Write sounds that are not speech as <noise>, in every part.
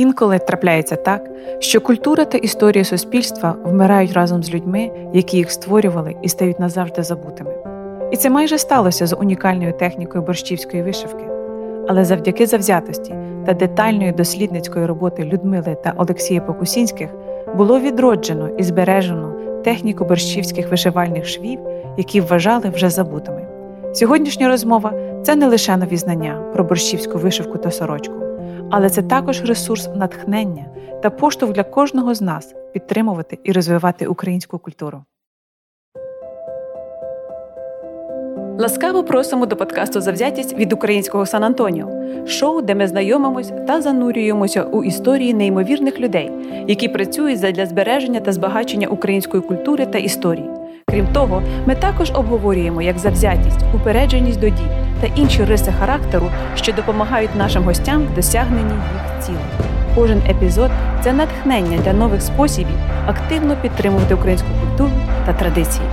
Інколи трапляється так, що культура та історія суспільства вмирають разом з людьми, які їх створювали і стають назавжди забутими. І це майже сталося з унікальною технікою борщівської вишивки. Але завдяки завзятості та детальної дослідницької роботи Людмили та Олексія Покусінських було відроджено і збережено техніку борщівських вишивальних швів, які вважали вже забутими. Сьогоднішня розмова це не лише нові знання про борщівську вишивку та сорочку, але це також ресурс натхнення та поштовх для кожного з нас підтримувати і розвивати українську культуру. Ласкаво просимо до подкасту Завзятість від українського Сан Антоніо, шоу, де ми знайомимось та занурюємося у історії неймовірних людей, які працюють задля збереження та збагачення української культури та історії. Крім того, ми також обговорюємо як завзятість, упередженість до дій та інші риси характеру, що допомагають нашим гостям в досягненні їх цілей. Кожен епізод це натхнення для нових способів активно підтримувати українську культуру та традиції.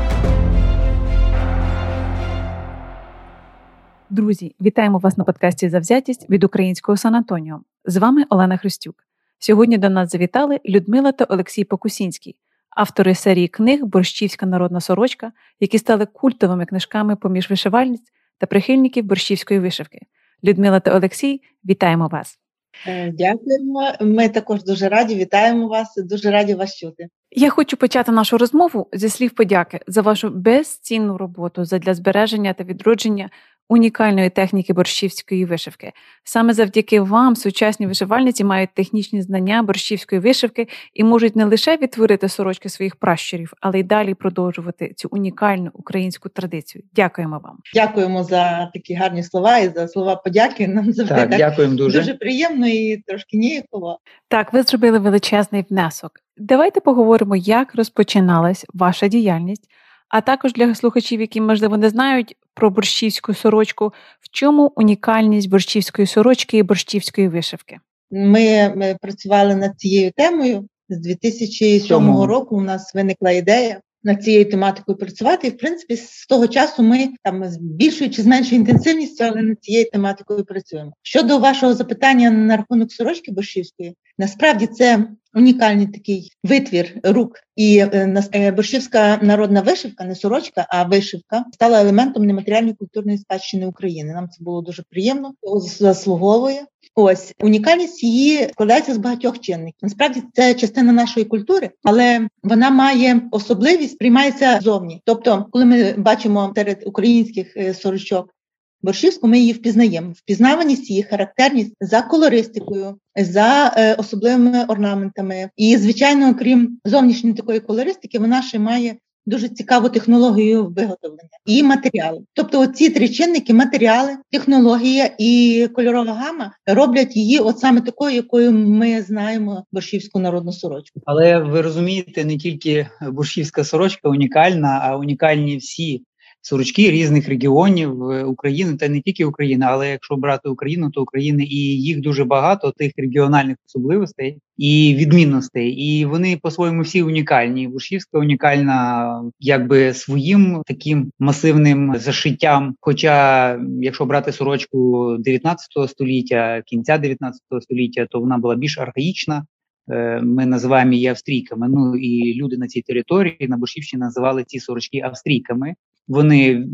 Друзі, вітаємо вас на подкасті Завзятість від українського Сан Антоніо. З вами Олена Христюк. Сьогодні до нас завітали Людмила та Олексій Покусінський, автори серії книг Борщівська народна сорочка, які стали культовими книжками поміж вишивальниць та прихильників борщівської вишивки. Людмила та Олексій, вітаємо вас! Е, дякуємо. Ми також дуже раді вітаємо вас, дуже раді вас чути. Я хочу почати нашу розмову зі слів подяки за вашу безцінну роботу для збереження та відродження унікальної техніки борщівської вишивки. Саме завдяки вам сучасні вишивальниці мають технічні знання борщівської вишивки і можуть не лише відтворити сорочки своїх пращурів, але й далі продовжувати цю унікальну українську традицію. Дякуємо вам. Дякуємо за такі гарні слова і за слова подяки. Нам завжди так, так дякуємо дуже дуже приємно і трошки ніяково. Так, ви зробили величезний внесок. Давайте поговоримо, як розпочиналась ваша діяльність. А також для слухачів, які можливо не знають про борщівську сорочку, в чому унікальність борщівської сорочки і борщівської вишивки? Ми, ми працювали над цією темою з 2007 року. У нас виникла ідея над цією тематикою працювати. І в принципі, з того часу ми там з більшою чи з меншою інтенсивністю, але над цією тематикою працюємо. Щодо вашого запитання на рахунок сорочки борщівської, насправді це унікальний такий витвір рук. І е, е, борщівська народна вишивка, не сорочка, а вишивка стала елементом нематеріальної культурної спадщини України. Нам це було дуже приємно, заслуговує. Ось унікальність її складається з багатьох чинників. Насправді це частина нашої культури, але вона має особливість приймається зовні. Тобто, коли ми бачимо серед українських е, сорочок борщівську, ми її впізнаємо. Впізнаваність її, характерність за колористикою, за е, особливими орнаментами. І, звичайно, крім зовнішньої такої колористики, вона ще має дуже цікаву технологію виготовлення і матеріали. Тобто, ці три чинники: матеріали, технологія і кольорова гама роблять її, от саме такою, якою ми знаємо борщівську народну сорочку. Але ви розумієте, не тільки борщівська сорочка унікальна, а унікальні всі сорочки різних регіонів е, України та не тільки України, але якщо брати Україну, то України і їх дуже багато тих регіональних особливостей і відмінностей. І вони по-своєму всі унікальні. Вушівська унікальна, якби своїм таким масивним зашиттям. Хоча, якщо брати сорочку 19 століття, кінця 19 століття, то вона була більш архаїчна. Е, ми називаємо її австрійками. Ну і люди на цій території на Бушівщині називали ці сорочки австрійками. Вони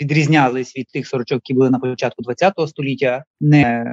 відрізнялись від тих сорочок, які були на початку ХХ століття, не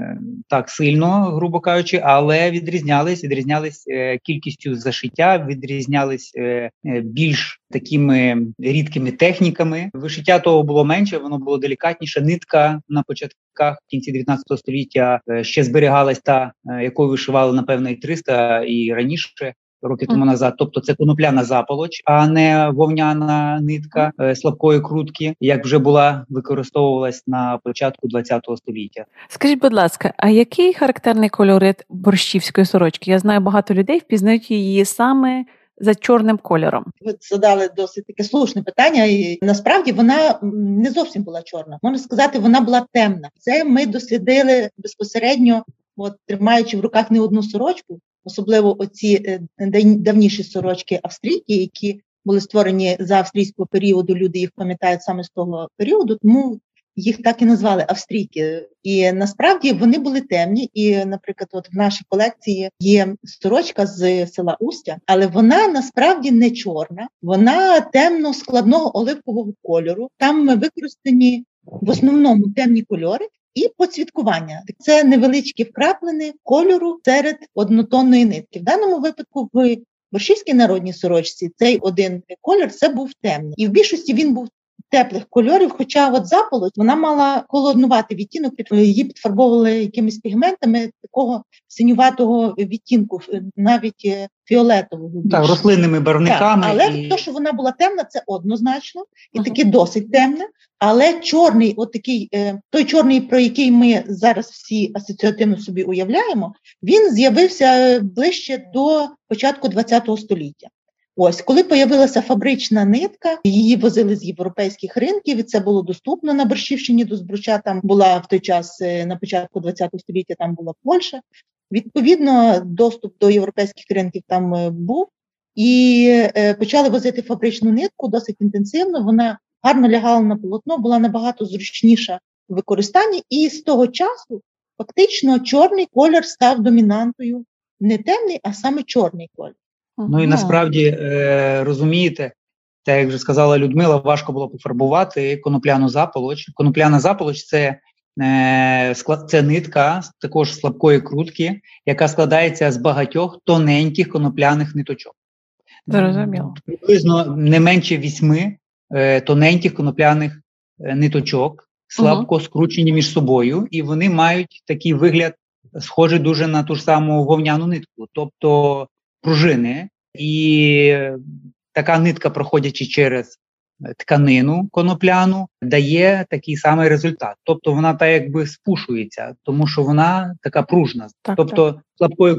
так сильно, грубо кажучи, але відрізнялись, відрізнялись е, кількістю зашиття, відрізнялись е, е, більш такими рідкими техніками. Вишиття того було менше, воно було делікатніше. Нитка на початках в кінці 19 століття ще зберігалась та якою вишивали напевно і 300 і раніше роки тому назад. Тобто це конопляна заполоч, а не вовняна нитка е, слабкої крутки, як вже була використовувалась на початку ХХ століття. Скажіть, будь ласка, а який характерний кольорит борщівської сорочки? Я знаю, багато людей впізнають її саме. За чорним кольором ви задали досить таке слушне питання, і насправді вона не зовсім була чорна. Можна сказати, вона була темна. Це ми дослідили безпосередньо, от тримаючи в руках не одну сорочку, особливо оці е, давніші сорочки австрійки, які були створені за австрійського періоду. Люди їх пам'ятають саме з того періоду. Тому їх так і назвали австрійки. І насправді вони були темні. І, наприклад, от в нашій колекції є сорочка з села Устя, але вона насправді не чорна, вона темно складного оливкового кольору. Там використані в основному темні кольори. І поцвіткування це невеличкі вкраплини кольору серед однотонної нитки. В даному випадку в борщівській народній сорочці цей один колір це був темний, і в більшості він був теплих кольорів. Хоча от заполоть вона мала холоднуватий відтінок, її підфарбовували якимись пігментами такого синюватого відтінку, навіть е, фіолетового. Так, рослинними барвниками. Так, Але і... то, що вона була темна, це однозначно, і таки досить темне. Але чорний, от такий, е, той чорний, про який ми зараз всі асоціативно собі уявляємо, він з'явився ближче до початку ХХ століття. Ось, коли появилася фабрична нитка, її возили з європейських ринків, і це було доступно на Борщівщині до Збруча. Там була в той час е, на початку ХХ століття. Там була Польща. Відповідно, доступ до європейських ринків там е, був, і е, почали возити фабричну нитку досить інтенсивно. Вона гарно лягала на полотно, була набагато зручніша в використанні, і з того часу фактично чорний колір став домінантою, не темний, а саме чорний колір. Ну і насправді е, розумієте, так як вже сказала Людмила, важко було пофарбувати конопляну заполоч. Конопляна заполоч це е, склад, це нитка також слабкої крутки, яка складається з багатьох тоненьких конопляних ниточок. Зрозуміло. Приблизно не менше вісьми е, тоненьких конопляних е, ниточок, слабко uh скручені між собою, і вони мають такий вигляд, схожий дуже на ту ж саму вовняну нитку. Тобто пружини, і така нитка, проходячи через тканину конопляну, дає такий самий результат. Тобто вона так якби спушується, тому що вона така пружна, так, тобто так. слабкої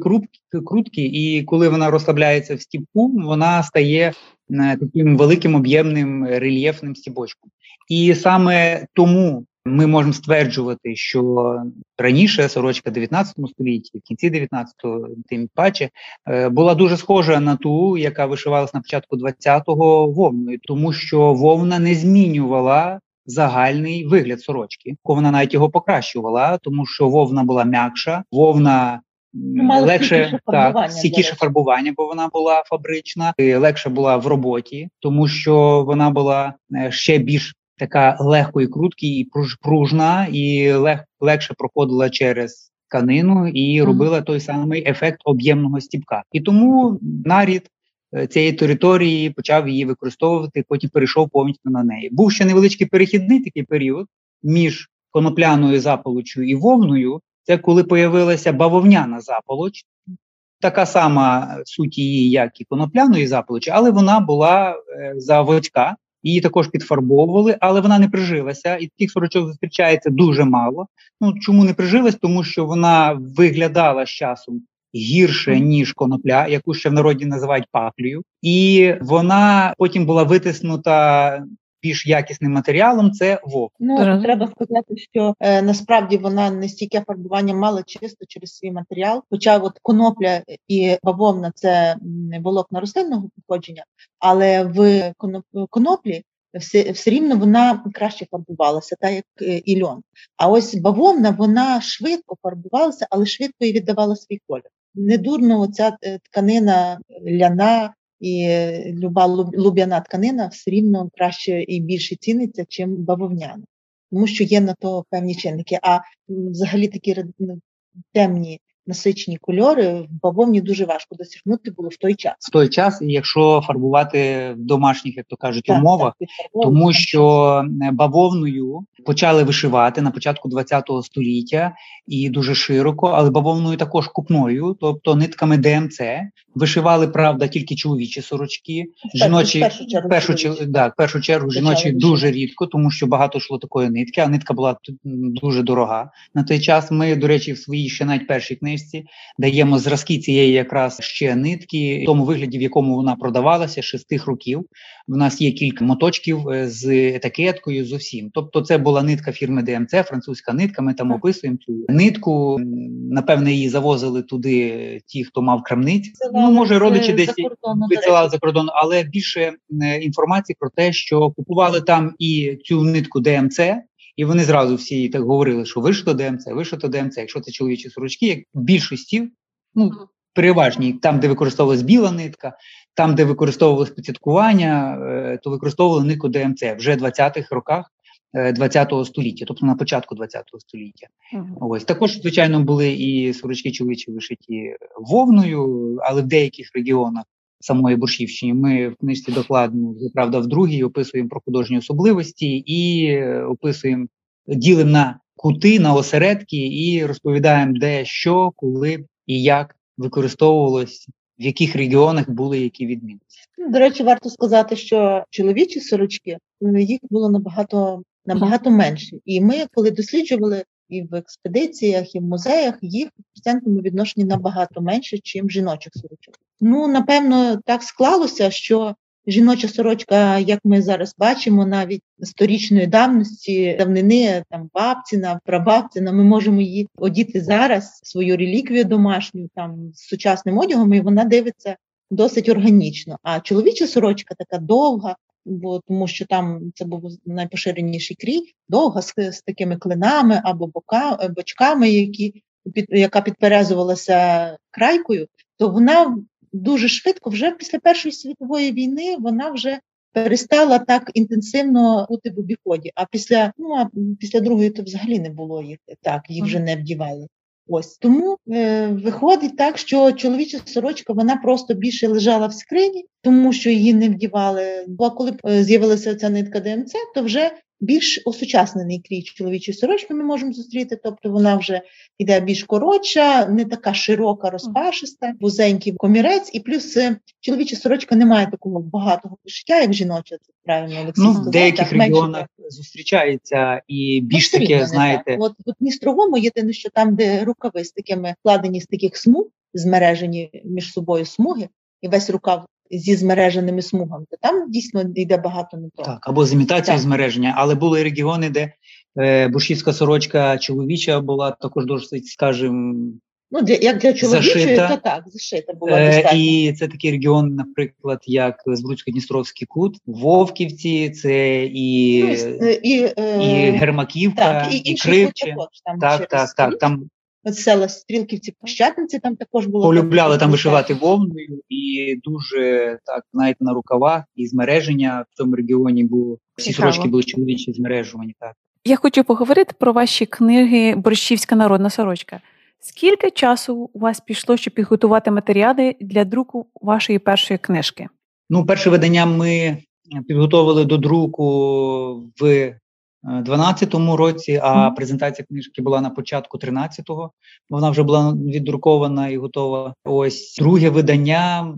крутки, і коли вона розслабляється в стіпку, вона стає е, таким великим об'ємним рельєфним стібочком. І саме тому ми можемо стверджувати, що раніше сорочка 19 столітті, в кінці 19-го, тим паче, е, була дуже схожа на ту, яка вишивалась на початку 20-го вовною, тому що вовна не змінювала загальний вигляд сорочки. Вона навіть його покращувала, тому що вовна була м'якша, вовна. Мало легше так, стійкіше фарбування, бо вона була фабрична, і легше була в роботі, тому що вона була е, ще більш така легкої крутки і пружна, і лег, легше проходила через тканину і робила той самий ефект об'ємного стіпка. І тому нарід е, цієї території почав її використовувати, потім перейшов повністю на неї. Був ще невеличкий перехідний такий період між конопляною заполочю і вовною. Це коли появилася бавовняна заполоч, така сама суть її, як і конопляної заполочі, але вона була е, заводська, Її також підфарбовували, але вона не прижилася, і таких сорочок зустрічається дуже мало. Ну чому не прижилась? Тому що вона виглядала з часом гірше ніж конопля, яку ще в народі називають паклею, і вона потім була витиснута. Більш якісним матеріалом це вовк. Ну Зараз. треба сказати, що е, насправді вона не стільки фарбування мала чисто через свій матеріал. Хоча от конопля і бавовна це волокна рослинного походження, але в коноплі все все рівно вона краще фарбувалася, так як е, і льон. А ось бавовна вона швидко фарбувалася, але швидко і віддавала свій колір. Недурно ця е, тканина ляна і люба луб'яна тканина все рівно краще і більше ціниться, чим бавовняна, тому що є на то певні чинники. А взагалі такі темні насичені кольори в бавовні дуже важко досягнути було в той час. В той час, якщо фарбувати в домашніх, як то кажуть, так, умовах, так, тому що е, бавовною почали вишивати на початку ХХ століття і дуже широко, але бавовною також купною, тобто нитками ДМЦ, вишивали правда тільки чоловічі сорочки, жіночі першу чергу, першу, да, першу чергу жіночі дуже рідко, тому що багато йшло такої нитки, а нитка була дуже дорога. На той час. Ми, до речі, в своїй ще навіть першій книжці даємо зразки цієї якраз ще нитки, в тому вигляді, в якому вона продавалася, ще з тих років. В нас є кілька моточків е, з етикеткою з усім. Тобто, це була нитка фірми DMC, французька нитка. Ми там описуємо цю нитку. Напевне, її завозили туди ті, хто мав крамниць. Ну може родичі десь висилали за кордон, але більше інформації про те, що купували там і цю нитку DMC. І вони зразу всі так говорили, що вишито DMC, вишито DMC. Якщо це чоловічі сорочки, як більшості, ну переважній, там, де використовувалась біла нитка, там, де використовувалось поцяткування, е, то використовували нитку DMC вже в 20-х роках. 20-го століття, тобто на початку 20-го століття, uh-huh. ось також звичайно були і сорочки чоловічі вишиті вовною, але в деяких регіонах самої Борщівщини ми в книжці докладно правда в другій описуємо про художні особливості і е, описуємо ділимо на кути, на осередки і розповідаємо, де що, коли і як використовувалось, в яких регіонах були які відмінності. До речі, варто сказати, що чоловічі сорочки їх було набагато набагато менше. І ми, коли досліджували і в експедиціях, і в музеях, їх в процентному відношенні набагато менше, ніж жіночих сорочок. Ну напевно, так склалося, що жіноча сорочка, як ми зараз бачимо, навіть сторічної давності давнини там бабціна, прабабціна, ми можемо її одіти зараз, свою реліквію домашню там з сучасним одягом, і вона дивиться досить органічно. А чоловіча сорочка така довга. Бо тому, що там це був найпоширеніший крій, довга з, з такими клинами або бока, бочками, які під яка підперезувалася крайкою, то вона дуже швидко, вже після Першої світової війни, вона вже перестала так інтенсивно бути в обіході. А після ну а після другої то взагалі не було їх так, їх вже не вдівали. Ось тому е, виходить так, що чоловіча сорочка вона просто більше лежала в скрині, тому що її не вдівали. Бо коли е, з'явилася ця нитка ДМЦ, то вже більш осучаснений крій чоловічої сорочки ми можемо зустріти, тобто вона вже йде більш коротша, не така широка, розпашиста, вузенький комірець, і плюс е, чоловіча сорочка не має такого багатого пошиття, як жіноча. Це правильно Олексій Ну, в деяких так, регіонах менше. зустрічається і більш ну, таке, знаєте. От от містровому єдине, що там, де рукави з такими вкладені з таких смуг, змережені між собою смуги, і весь рукав зі змереженими смугами, то там дійсно йде багато не того. Так, або з імітацією змереження, але були регіони, де е, буршівська сорочка чоловіча була також досить, скажімо, Ну, для як для чоловічої, то так, зашита була е. І це такий регіон, наприклад, як Збруцько-Дністровський кут, Вовківці, це і ну, і, е, і Гермаківка, так, і, і Кривче. Також, там так, так, так. Там села Стрілківці, Пощатниці, там також було полюбляли там вишивати вовною, і дуже так знаєте, на рукавах і змереження в цьому регіоні було всі Цікаво. сорочки були чоловічі змережувані. Так я хочу поговорити про ваші книги Борщівська народна сорочка. Скільки часу у вас пішло, щоб підготувати матеріали для друку вашої першої книжки? Ну, перше видання ми підготовили до друку в 12-му році, а презентація книжки була на початку 13-го. Вона вже була віддрукована і готова. Ось друге видання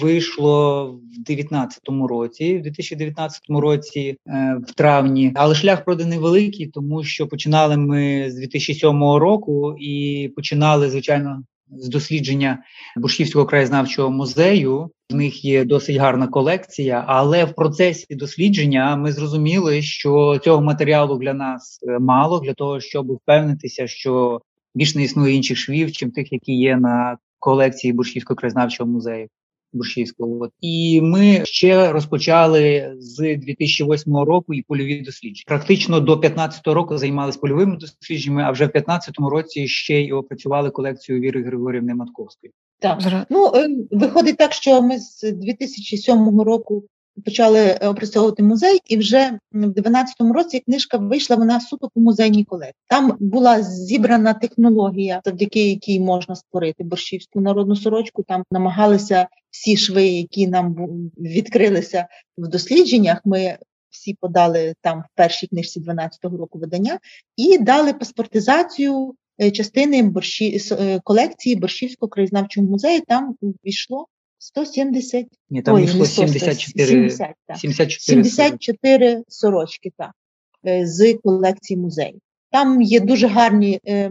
вийшло в 19-му році, в 2019 році, е, в травні. Але шлях проданий великий, тому що починали ми з 2007 року і починали, звичайно, з дослідження Бушківського краєзнавчого музею. В них є досить гарна колекція, але в процесі дослідження ми зрозуміли, що цього матеріалу для нас е, мало для того, щоб впевнитися, що більш не існує інших швів, чим тих, які є на колекції Буршівського краєзнавчого музею. Буршівського. От. І ми ще розпочали з 2008 року і польові дослідження. Практично до 2015 року займалися польовими дослідженнями, а вже в 2015 році ще й опрацювали колекцію Віри Григорівни Матковської. Так ну е, виходить так, що ми з 2007 року почали е, опрацьовувати музей, і вже в 2012 році книжка вийшла вона суто по музейній колекції. Там була зібрана технологія, завдяки якій можна створити борщівську народну сорочку. Там намагалися всі шви, які нам відкрилися в дослідженнях. Ми всі подали там в першій книжці 12-го року видання і дали паспортизацію. Е, частини борщі е, колекції борщівського краєзнавчого музею там війшло 170. Ні, там Ой, йшло 74, 70, так. 74, 74 сорочки так, е, з колекції музею. Там є дуже гарні е,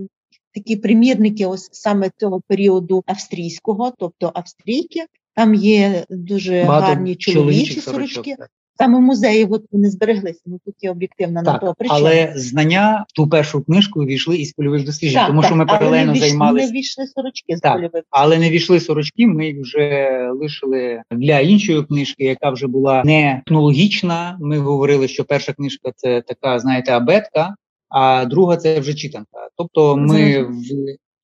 такі примірники, ось саме цього періоду австрійського, тобто австрійки. Там є дуже Багато гарні чоловічі сорочки. Так. Саме музеї от вони збереглися. Ну тут є об'єктивна на то причина. Але знання в ту першу книжку війшли із польових досліджень, так, тому так, що ми паралельно займалися. Не війшли сорочки з так, польових. Але не війшли сорочки. Ми вже лишили для іншої книжки, яка вже була не технологічна. Ми говорили, що перша книжка це така, знаєте, абетка. а друга це вже читанка. Тобто, ми в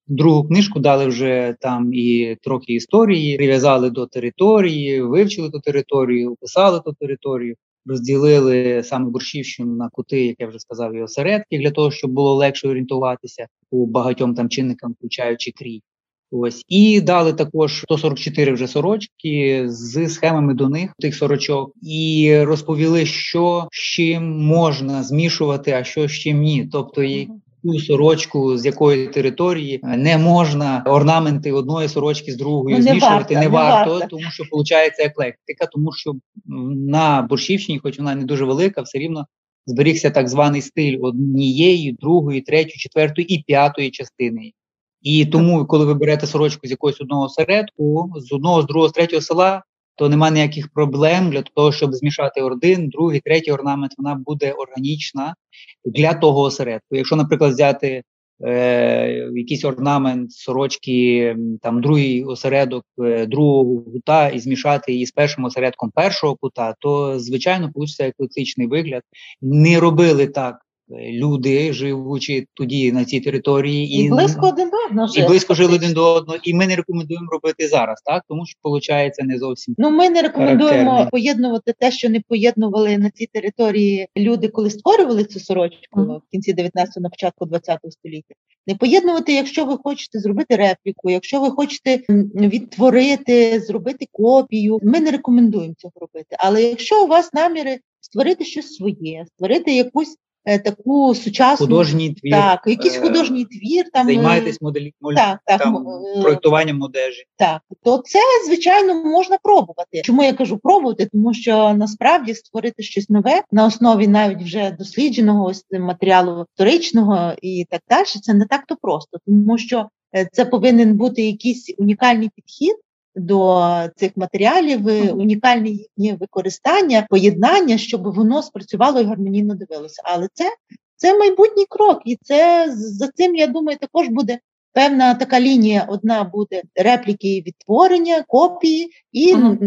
другу книжку дали вже там і трохи історії, прив'язали до території, вивчили ту територію, описали ту територію. Розділили саме Борщівщину на кути, як я вже сказав, і осередки для того, щоб було легше орієнтуватися у багатьом там чинникам, включаючи крій. Ось і дали також 144 вже сорочки з схемами до них тих сорочок, і розповіли, що з чим можна змішувати, а що з чим ні. Тобто, яку сорочку з якої території не можна орнаменти одної сорочки з другою ну, змішувати не, не варто, варто, тому що виходить еклектика, тому що на борщівщині, хоч вона не дуже велика, все рівно. Зберігся так званий стиль однієї, другої, третьої, четвертої і п'ятої частини. І тому, коли ви берете сорочку з якогось одного осередку, з одного, з другого, з третього села, то немає ніяких проблем для того, щоб змішати один, другий, третій орнамент, вона буде органічна для того осередку. Якщо, наприклад, взяти е, якийсь орнамент сорочки, там другий осередок е, другого кута і змішати її з першим осередком першого кута, то звичайно вийде еклектичний вигляд. Не робили так люди, живучи тоді на цій території, і, і близько один до одного і близько жили один до одного, і ми не рекомендуємо робити зараз, так тому що виходить не зовсім. Ну ми не рекомендуємо характерні. поєднувати те, що не поєднували на цій території люди, коли створювали цю сорочку mm. в кінці 19-го, на початку 20-го століття. Не поєднувати, якщо ви хочете зробити репліку, якщо ви хочете відтворити, зробити копію. Ми не рекомендуємо цього робити. Але якщо у вас наміри створити щось своє, створити якусь таку сучасну художній твір. Так, якийсь е, художній твір там е, займаєтесь моделі так, так, там, проєктуванням одежі. Так, то це звичайно можна пробувати. Чому я кажу пробувати? Тому що насправді створити щось нове на основі навіть вже дослідженого ось матеріалу історичного і так далі. Це не так то просто, тому що це повинен бути якийсь унікальний підхід до цих матеріалів, унікальне їхнє використання, поєднання, щоб воно спрацювало і гармонійно дивилося. Але це це майбутній крок, і це за цим я думаю, також буде певна така лінія: одна буде репліки відтворення, копії, і ага.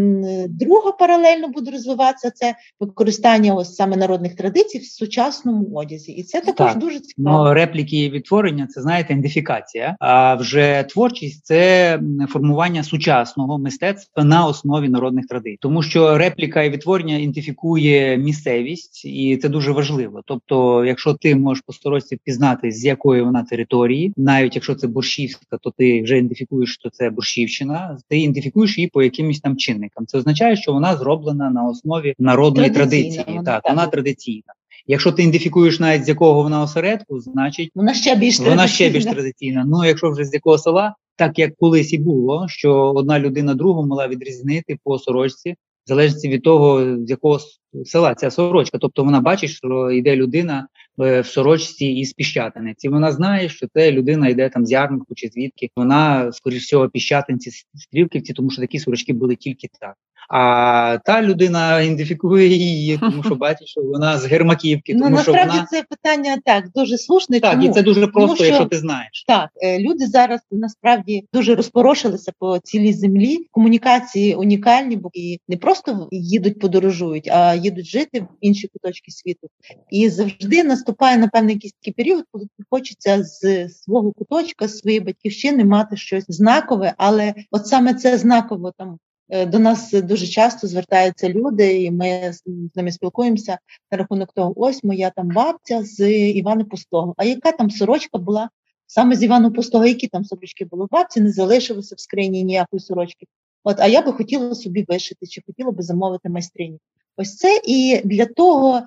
друга паралельно буде розвиватися це використання ось саме народних традицій в сучасному одязі. І це також так. дуже цікаво. Ну, репліки і відтворення це знаєте ідентифікація. А вже творчість це формування сучасного мистецтва на основі народних традицій, тому що репліка і відтворення ідентифікує місцевість, і це дуже важливо. Тобто, якщо ти можеш по сторожці впізнати, з якої вона території, навіть якщо це борщівська, то ти вже ідентифікуєш, що це борщівщина. Ти ідентифікуєш її по якимось там чинникам. Це означає, що вона зроблена на основі народної традиції. Вона, так, так, вона традиційна. Якщо ти ідентифікуєш навіть з якого вона осередку, значить вона ще більш вона традиційна. ще більш традиційна. Ну якщо вже з якого села, так як колись і було, що одна людина другу могла відрізнити по сорочці, залежить від того, з якого села ця сорочка. Тобто вона бачить, що йде людина Е, в сорочці із Піщатинець. І вона знає, що це людина йде там з ярмарку чи звідки. Вона, скоріш всього, піщатинці стрілківці, тому що такі сорочки були тільки так. А та людина ідентифікує її, <laughs> тому що бачить, що вона з Гермаківки. Ну, тому насправді що вона... це питання так дуже слушне. Так, чому? і це дуже просто, тому, що, якщо ти знаєш. Так, е, люди зараз насправді дуже розпорошилися по цілій землі. Комунікації унікальні, бо і не просто їдуть, подорожують, а їдуть жити в інші куточки світу. І завжди наступає на певний якийсь такий період, коли хочеться з свого куточка, з своєї батьківщини мати щось знакове, але от саме це знаково там до нас дуже часто звертаються люди, і ми з ними спілкуємося на рахунок того, ось моя там бабця з Івана Пустого. А яка там сорочка була саме з Івана Пустого? Які там сорочки були? Бабці не залишилося в скрині ніякої сорочки. От, а я би хотіла собі вишити, чи хотіла би замовити майстрині. Ось це і для того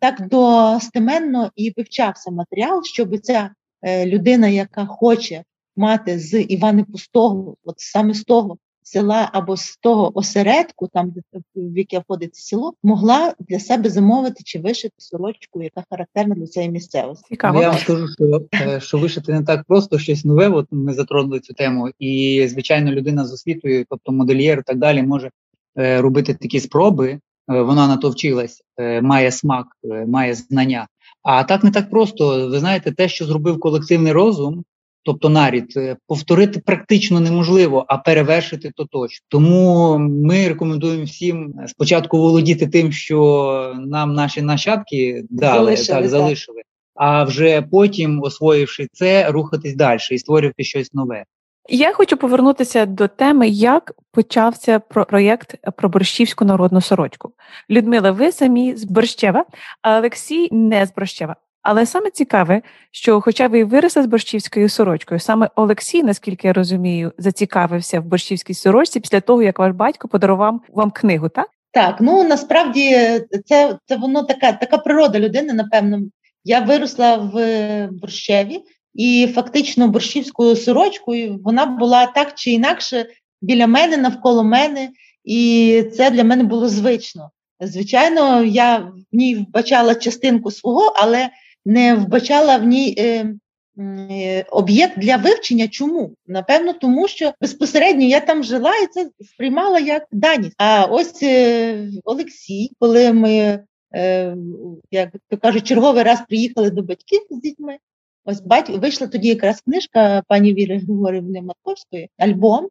так достеменно і вивчався матеріал, щоб ця е, людина, яка хоче мати з Івана Пустого, от саме з того села або з того осередку, там де в яке входить село, могла для себе замовити чи вишити сорочку, яка характерна для цієї місцевості. Цікаво. Я вам скажу, що е, що вишити не так просто щось нове. От ми затронули цю тему, і звичайно, людина з освітою, тобто модельєр, і так далі, може е, робити такі спроби. Е, вона на то вчилась, має смак, має знання. А так не так просто. Ви знаєте, те, що зробив колективний розум, тобто нарід, е, повторити практично неможливо, а перевершити то точно. Тому ми рекомендуємо всім спочатку володіти тим, що нам наші нащадки дали залишили, так залишили. а вже потім, освоївши це, рухатись далі і створювати щось нове. Я хочу повернутися до теми, як почався проєкт про борщівську народну сорочку. Людмила, ви самі з Борщева, а Олексій не з Борщева. Але саме цікаве, що, хоча ви і виросли з борщівською сорочкою, саме Олексій, наскільки я розумію, зацікавився в борщівській сорочці після того, як ваш батько подарував вам книгу, так? Так, ну насправді це це воно така така природа людини. Напевно, я виросла в борщеві, і фактично борщівською сорочкою вона була так чи інакше біля мене, навколо мене, і це для мене було звично. Звичайно, я в ній вбачала частинку свого, але не вбачала в ній е, е, об'єкт для вивчення. Чому? Напевно, тому що безпосередньо я там жила і це сприймала як даність. А ось е, Олексій, коли ми, е, як то кажуть, черговий раз приїхали до батьків з дітьми. Ось батько вийшла тоді якраз книжка пані Віри Григорівни Матковської, альбом.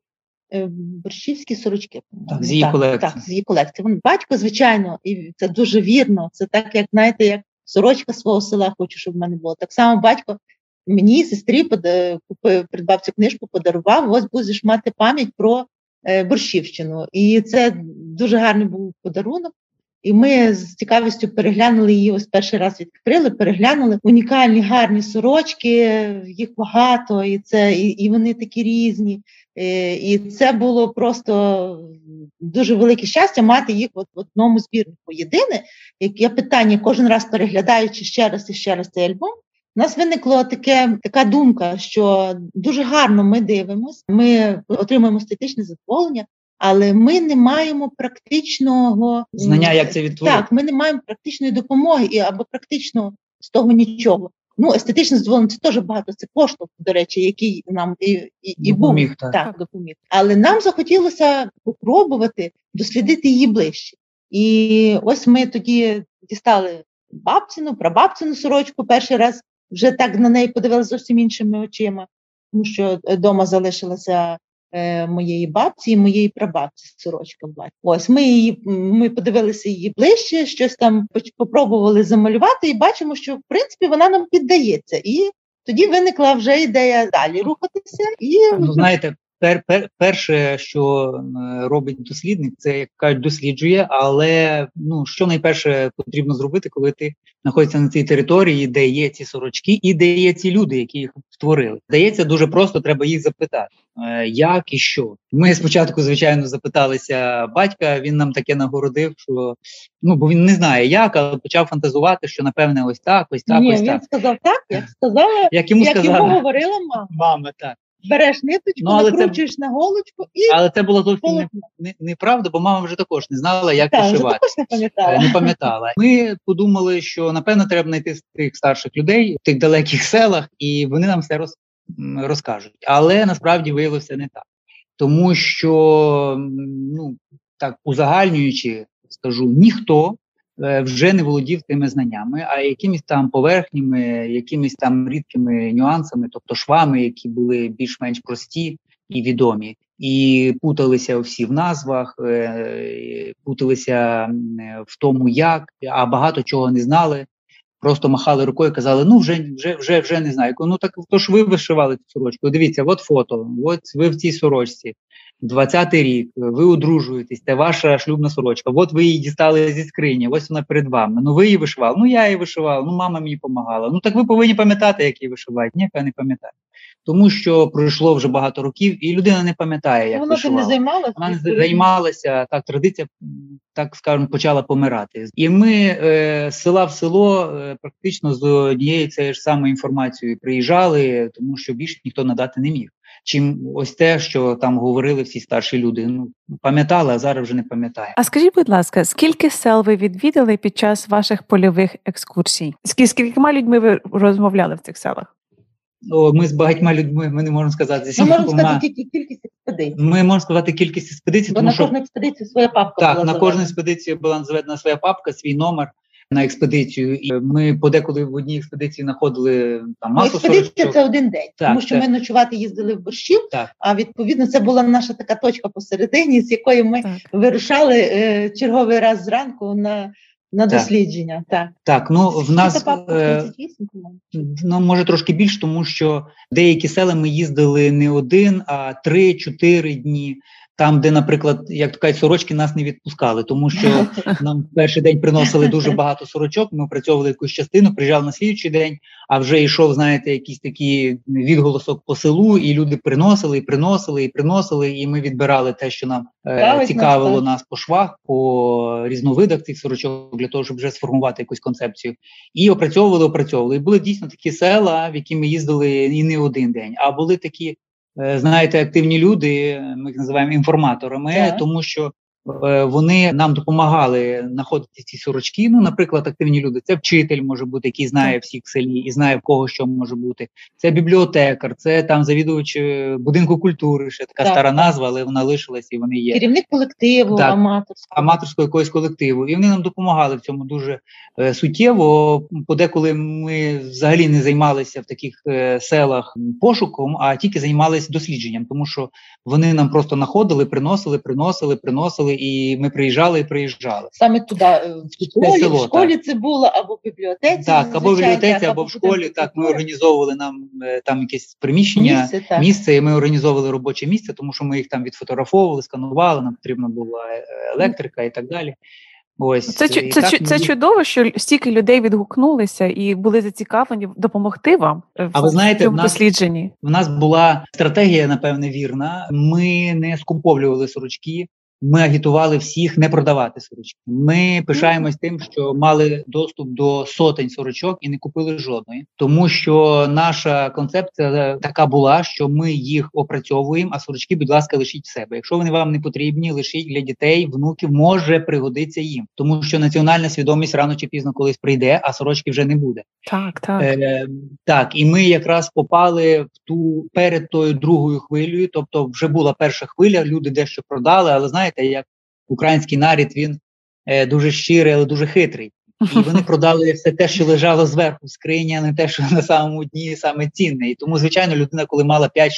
Е, борщівські сорочки. Так, з її колекції. Так, з її колекції. Він батько, звичайно, і це дуже вірно. Це так, як знаєте, як сорочка свого села хочу, щоб в мене було. Так само батько мені, сестрі, купив, придбав цю книжку, подарував. Ось будеш мати пам'ять про е, борщівщину. І це дуже гарний був подарунок. І ми з цікавістю переглянули її. Ось перший раз відкрили, переглянули унікальні гарні сорочки, їх багато, і це і, і вони такі різні. Е, і це було просто дуже велике щастя мати їх в одному збірнику. Єдине, яке питання кожен раз переглядаючи ще раз і ще раз цей альбом. У нас виникла таке така думка, що дуже гарно ми дивимося, ми отримуємо естетичне задоволення, але ми не маємо практичного знання, як це відтворити. Так, ми не маємо практичної допомоги і або практично з того нічого. Ну, естетичне задоволення це теж багато. Це поштовх, до речі, який нам і і, і допоміг, був так. так допоміг. Але нам захотілося спробувати дослідити її ближче. І ось ми тоді дістали бабцину, прабабцину сорочку перший раз вже так на неї подивилися зовсім іншими очима, тому що вдома залишилася Е, моєї бабці і моєї прабабці сорочка була. Ось ми її ми подивилися її ближче, щось там попробували замалювати, і бачимо, що в принципі вона нам піддається. І тоді виникла вже ідея далі рухатися. І ну, знаєте, пер, пер, перше, що робить дослідник, це як кажуть, досліджує, але ну що найперше потрібно зробити, коли ти знаходишся на цій території, де є ці сорочки, і де є ці люди, які їх створили. Здається, дуже просто треба їх запитати, е, як і що. Ми спочатку, звичайно, запиталися батька. Він нам таке нагородив, що ну бо він не знає, як, але почав фантазувати, що напевне, ось так, ось так. Ні, ось він так. сказав так, як сказала, як йому як сказали. йому говорила мама. Мама, так береш ниточку, ну, накручуєш це... на голочку і але це було зовсім не, не, неправда, бо мама вже також не знала, як так, вишивати. також не пам'ятала. Не пам'ятала. Ми подумали, що напевно треба знайти тих старших людей в тих далеких селах, і вони нам все роз, розкажуть. Але насправді виявилося не так, тому що ну так узагальнюючи, скажу ніхто. Е, вже не володів тими знаннями, а якимись там поверхнями, якимись там рідкими нюансами, тобто швами, які були більш-менш прості і відомі, і путалися всі в назвах, е, путалися в тому, як, а багато чого не знали. Просто махали рукою, і казали, ну вже вже вже вже не знаю. Ну так то ж ви вишивали цю сорочку. Дивіться, от фото, от ви в цій сорочці. 20-й рік, ви одружуєтесь, це ваша шлюбна сорочка. От ви її дістали зі скрині, ось вона перед вами. Ну ви її вишивали, ну я її вишивав, ну мама мені допомагала. Ну так ви повинні пам'ятати, як її вишивають. Ні, я не пам'ятаю. Тому що пройшло вже багато років, і людина не пам'ятає, як вона вишивала. не займалася. Вона не займалася, так традиція, так скажемо, почала помирати. І ми е, з села в село е, практично з однією цією ж самою інформацією приїжджали, тому що більше ніхто надати не міг чим ось те, що там говорили всі старші люди. Ну пам'ятали, а зараз вже не пам'ятає. А скажіть, будь ласка, скільки сел ви відвідали під час ваших польових екскурсій? З скількома людьми ви розмовляли в цих селах? О, ми з багатьма людьми ми не можемо сказати зі Ми можемо сказати тільки кількість експедицій. Ми можемо сказати кількість експедицій, Бо тому на що кожну експедицію своя папка. Так, була на кожну експедицію була заведена своя папка, свій номер на експедицію. І ми подеколи в одній експедиції знаходили там ну, масу експедиція сорочок. це один день, так, тому що так. ми ночувати їздили в борщів. Так. А відповідно, це була наша така точка посередині, з якої ми так. вирушали е, черговий раз зранку на на Так. дослідження. Так. Так, ну в нас е, ну може трошки більше, тому що деякі села ми їздили не один, а три-чотири дні. Там, де, наприклад, як то кажуть, сорочки нас не відпускали, тому що <laughs> нам перший день приносили дуже багато сорочок. Ми опрацьовували якусь частину, приїжджали на слідчий день, а вже йшов, знаєте, якийсь такий відголосок по селу, і люди приносили, і приносили, і приносили. І ми відбирали те, що нам е, цікавило нас по швах, по різновидах цих сорочок для того, щоб вже сформувати якусь концепцію. І опрацьовували, опрацьовували. І були дійсно такі села, в які ми їздили і не один день, а були такі. Е, Знаєте, активні люди, ми їх називаємо інформаторами, Так. тому що вони нам допомагали знаходити ці сорочки. Ну, наприклад, активні люди. Це вчитель може бути, який знає всіх в селі і знає в кого що може бути. Це бібліотекар, це там завідувач е, будинку культури, ще така Так, стара назва, але вона лишилась і вони є Керівник колективу, Так. аматорського. аматорського якогось колективу, і вони нам допомагали в цьому дуже е, суттєво. Подеколи ми взагалі не займалися в таких е, селах пошуком, а тільки займалися дослідженням, тому що вони нам просто знаходили, приносили, приносили, приносили, і ми приїжджали і приїжджали. Саме туди, е, в школі, село, в школі це було або в бібліотеці. Так, або в бібліотеці, або в школі. Так, ми організовували нам е, там якесь приміщення. Місце, так. Місце, і ми організовували робоче місце, тому що ми їх там відфотографовували, сканували, нам потрібна була е, електрика і так далі. Ось Це, це, так це це чудово, що стільки людей відгукнулися і були зацікавлені допомогти вам е, в А ви знаєте, цьому в нас- дослідженні. В нас була стратегія, напевне, вірна. Ми не скуповлювали сорочки. Ми агітували всіх не продавати сорочки. Ми пишаємось тим, що мали доступ до сотень сорочок і не купили жодної, тому що наша концепція е, така була, що ми їх опрацьовуємо, а сорочки, будь ласка, лишіть в себе. Якщо вони вам не потрібні, лишіть для дітей, внуків може пригодиться їм, тому що національна свідомість рано чи пізно колись прийде, а сорочки вже не буде. Так, так. Е, так, і ми якраз попали в ту перед тою другою хвилею. Тобто, вже була перша хвиля, люди дещо продали, але знаєте, як український нарід він е, дуже щирий, але дуже хитрий. І вони <laughs> продали все те, що лежало зверху в скрині, а не те, що на самому дні саме цінне. І тому, звичайно, людина, коли мала 5-6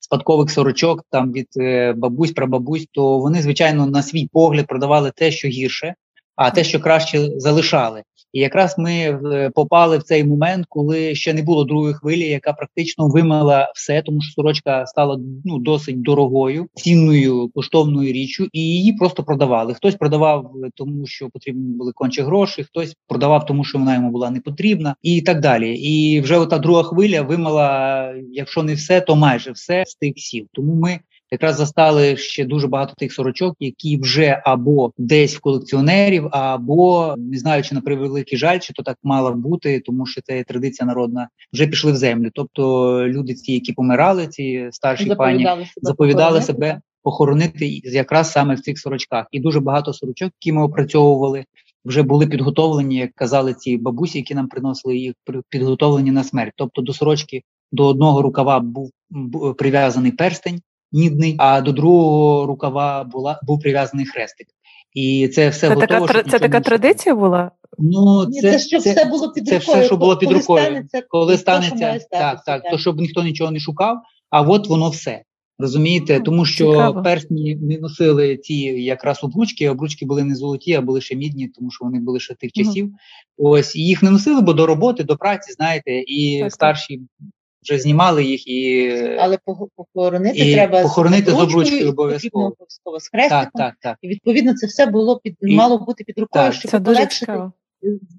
спадкових сорочок там від е, бабусь, прабабусь, то вони, звичайно, на свій погляд продавали те, що гірше, а те, що краще залишали. І якраз ми е, попали в цей момент, коли ще не було другої хвилі, яка практично вимила все, тому що сорочка стала ну досить дорогою, цінною коштовною річчю, і її просто продавали. Хтось продавав е, тому, що потрібні були конче гроші, хтось продавав тому, що вона йому була не потрібна, і так далі. І вже ота друга хвиля вимила, якщо не все, то майже все з тих сіл. Тому ми якраз застали ще дуже багато тих сорочок, які вже або десь в колекціонерів, або не знаю, чи на превеликий жаль, чи то так мало бути, тому що це традиція народна, вже пішли в землю. Тобто люди, ці, які помирали, ці старші пані, Заповідали себе. заповідали себе похоронити якраз саме в цих сорочках. І дуже багато сорочок, які ми опрацьовували, вже були підготовлені, як казали ці бабусі, які нам приносили їх, підготовлені на смерть. Тобто до сорочки до одного рукава був прив'язаний перстень мідний, а до другого рукава була був прив'язаний хрестик. І це все Це готово. така, це така традиція була? Ну, Ні, це, щоб все було під це рукою. все, що було під коли рукою. Станеться, коли то, станеться, так, статися, так, то щоб ніхто нічого не шукав, а от воно все. Розумієте, Ну, тому що цікаво. персні не носили ці якраз обручки, обручки були не золоті, а були ще мідні, тому що вони були ще тих часів. Ось і їх не носили, бо до роботи, до праці, знаєте, і Так, так. старші вже знімали їх і Але пох- похоронити І треба похоронити з обручкою, обов'язково. обов'язково з хрестиком. так, так, так. І відповідно це все було під І- мало бути під рукою, Так, щоб Це полегшити цікаво.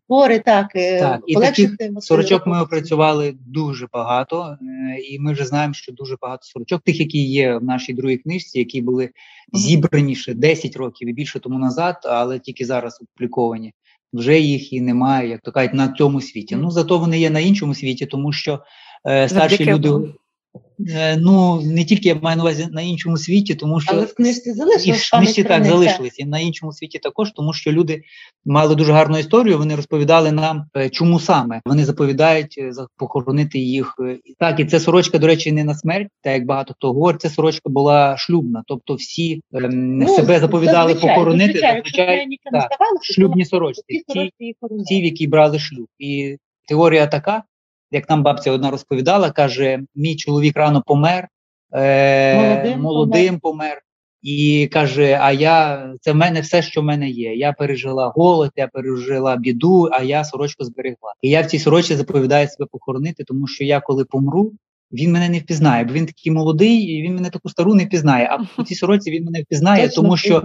збори, так, е, Так, і таких Сорочок ми опрацювали дуже багато, е, і ми вже знаємо, що дуже багато сорочок, тих, які є в нашій другій книжці, які були зібрані ще 10 років і більше тому назад, але тільки зараз опубліковані. Вже їх і немає, як то кажуть, на цьому світі. Ну зато вони є на іншому світі, тому що старші Завдяки люди. е, Ну не тільки я маю на увазі на іншому світі, тому що Але в книжці і в книжці так залишились, і на іншому світі також, тому що люди мали дуже гарну історію. Вони розповідали нам, е, чому саме вони заповідають е, за- похоронити їх. е, І Так, і це сорочка, до речі, не на смерть, так як багато хто говорить. Це сорочка була шлюбна, тобто всі Ну, себе заповідали зазвичай, похоронити зазвичай, так, ставалося, шлюбні сорочці. ті ті, в які брали шлюб. І теорія така, як нам бабця одна розповідала, каже: мій чоловік рано помер, е, Молодим молодим помер. і каже: А я це в мене все, що в мене є. Я пережила голод, я пережила біду, а я сорочку зберегла. І я в цій сорочці заповідаю себе похоронити, тому що я коли помру, він мене не впізнає, бо він такий молодий, і він мене таку стару не впізнає. А <laughs> в цій сороці він мене впізнає, Точно тому що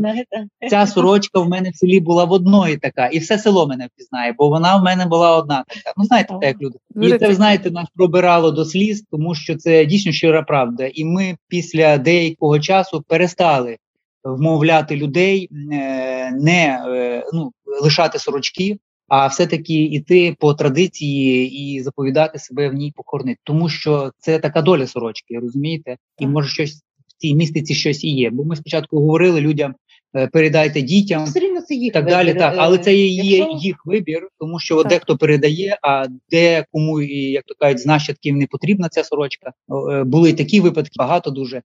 ця сорочка в мене в селі була в одної така, і все село мене впізнає, бо вона в мене була одна така. Ну знаєте, так як люди. І це знаєте, нас пробирало до сліз, тому що це дійсно щира правда. І ми після деякого часу перестали вмовляти людей е, не е, ну, лишати сорочки, а все-таки йти по традиції і заповідати себе в ній похоронити. Тому що це така доля сорочки, розумієте? І може щось в цій містиці щось і є. Бо ми спочатку говорили людям. е, Передайте дітям Все рівно це їх так далі. Так, Е, але це є якщо- їх вибір, тому що Так. дехто передає, а де кому і як то кажуть, з нащадків не потрібна ця сорочка. Е, Були такі випадки, багато дуже.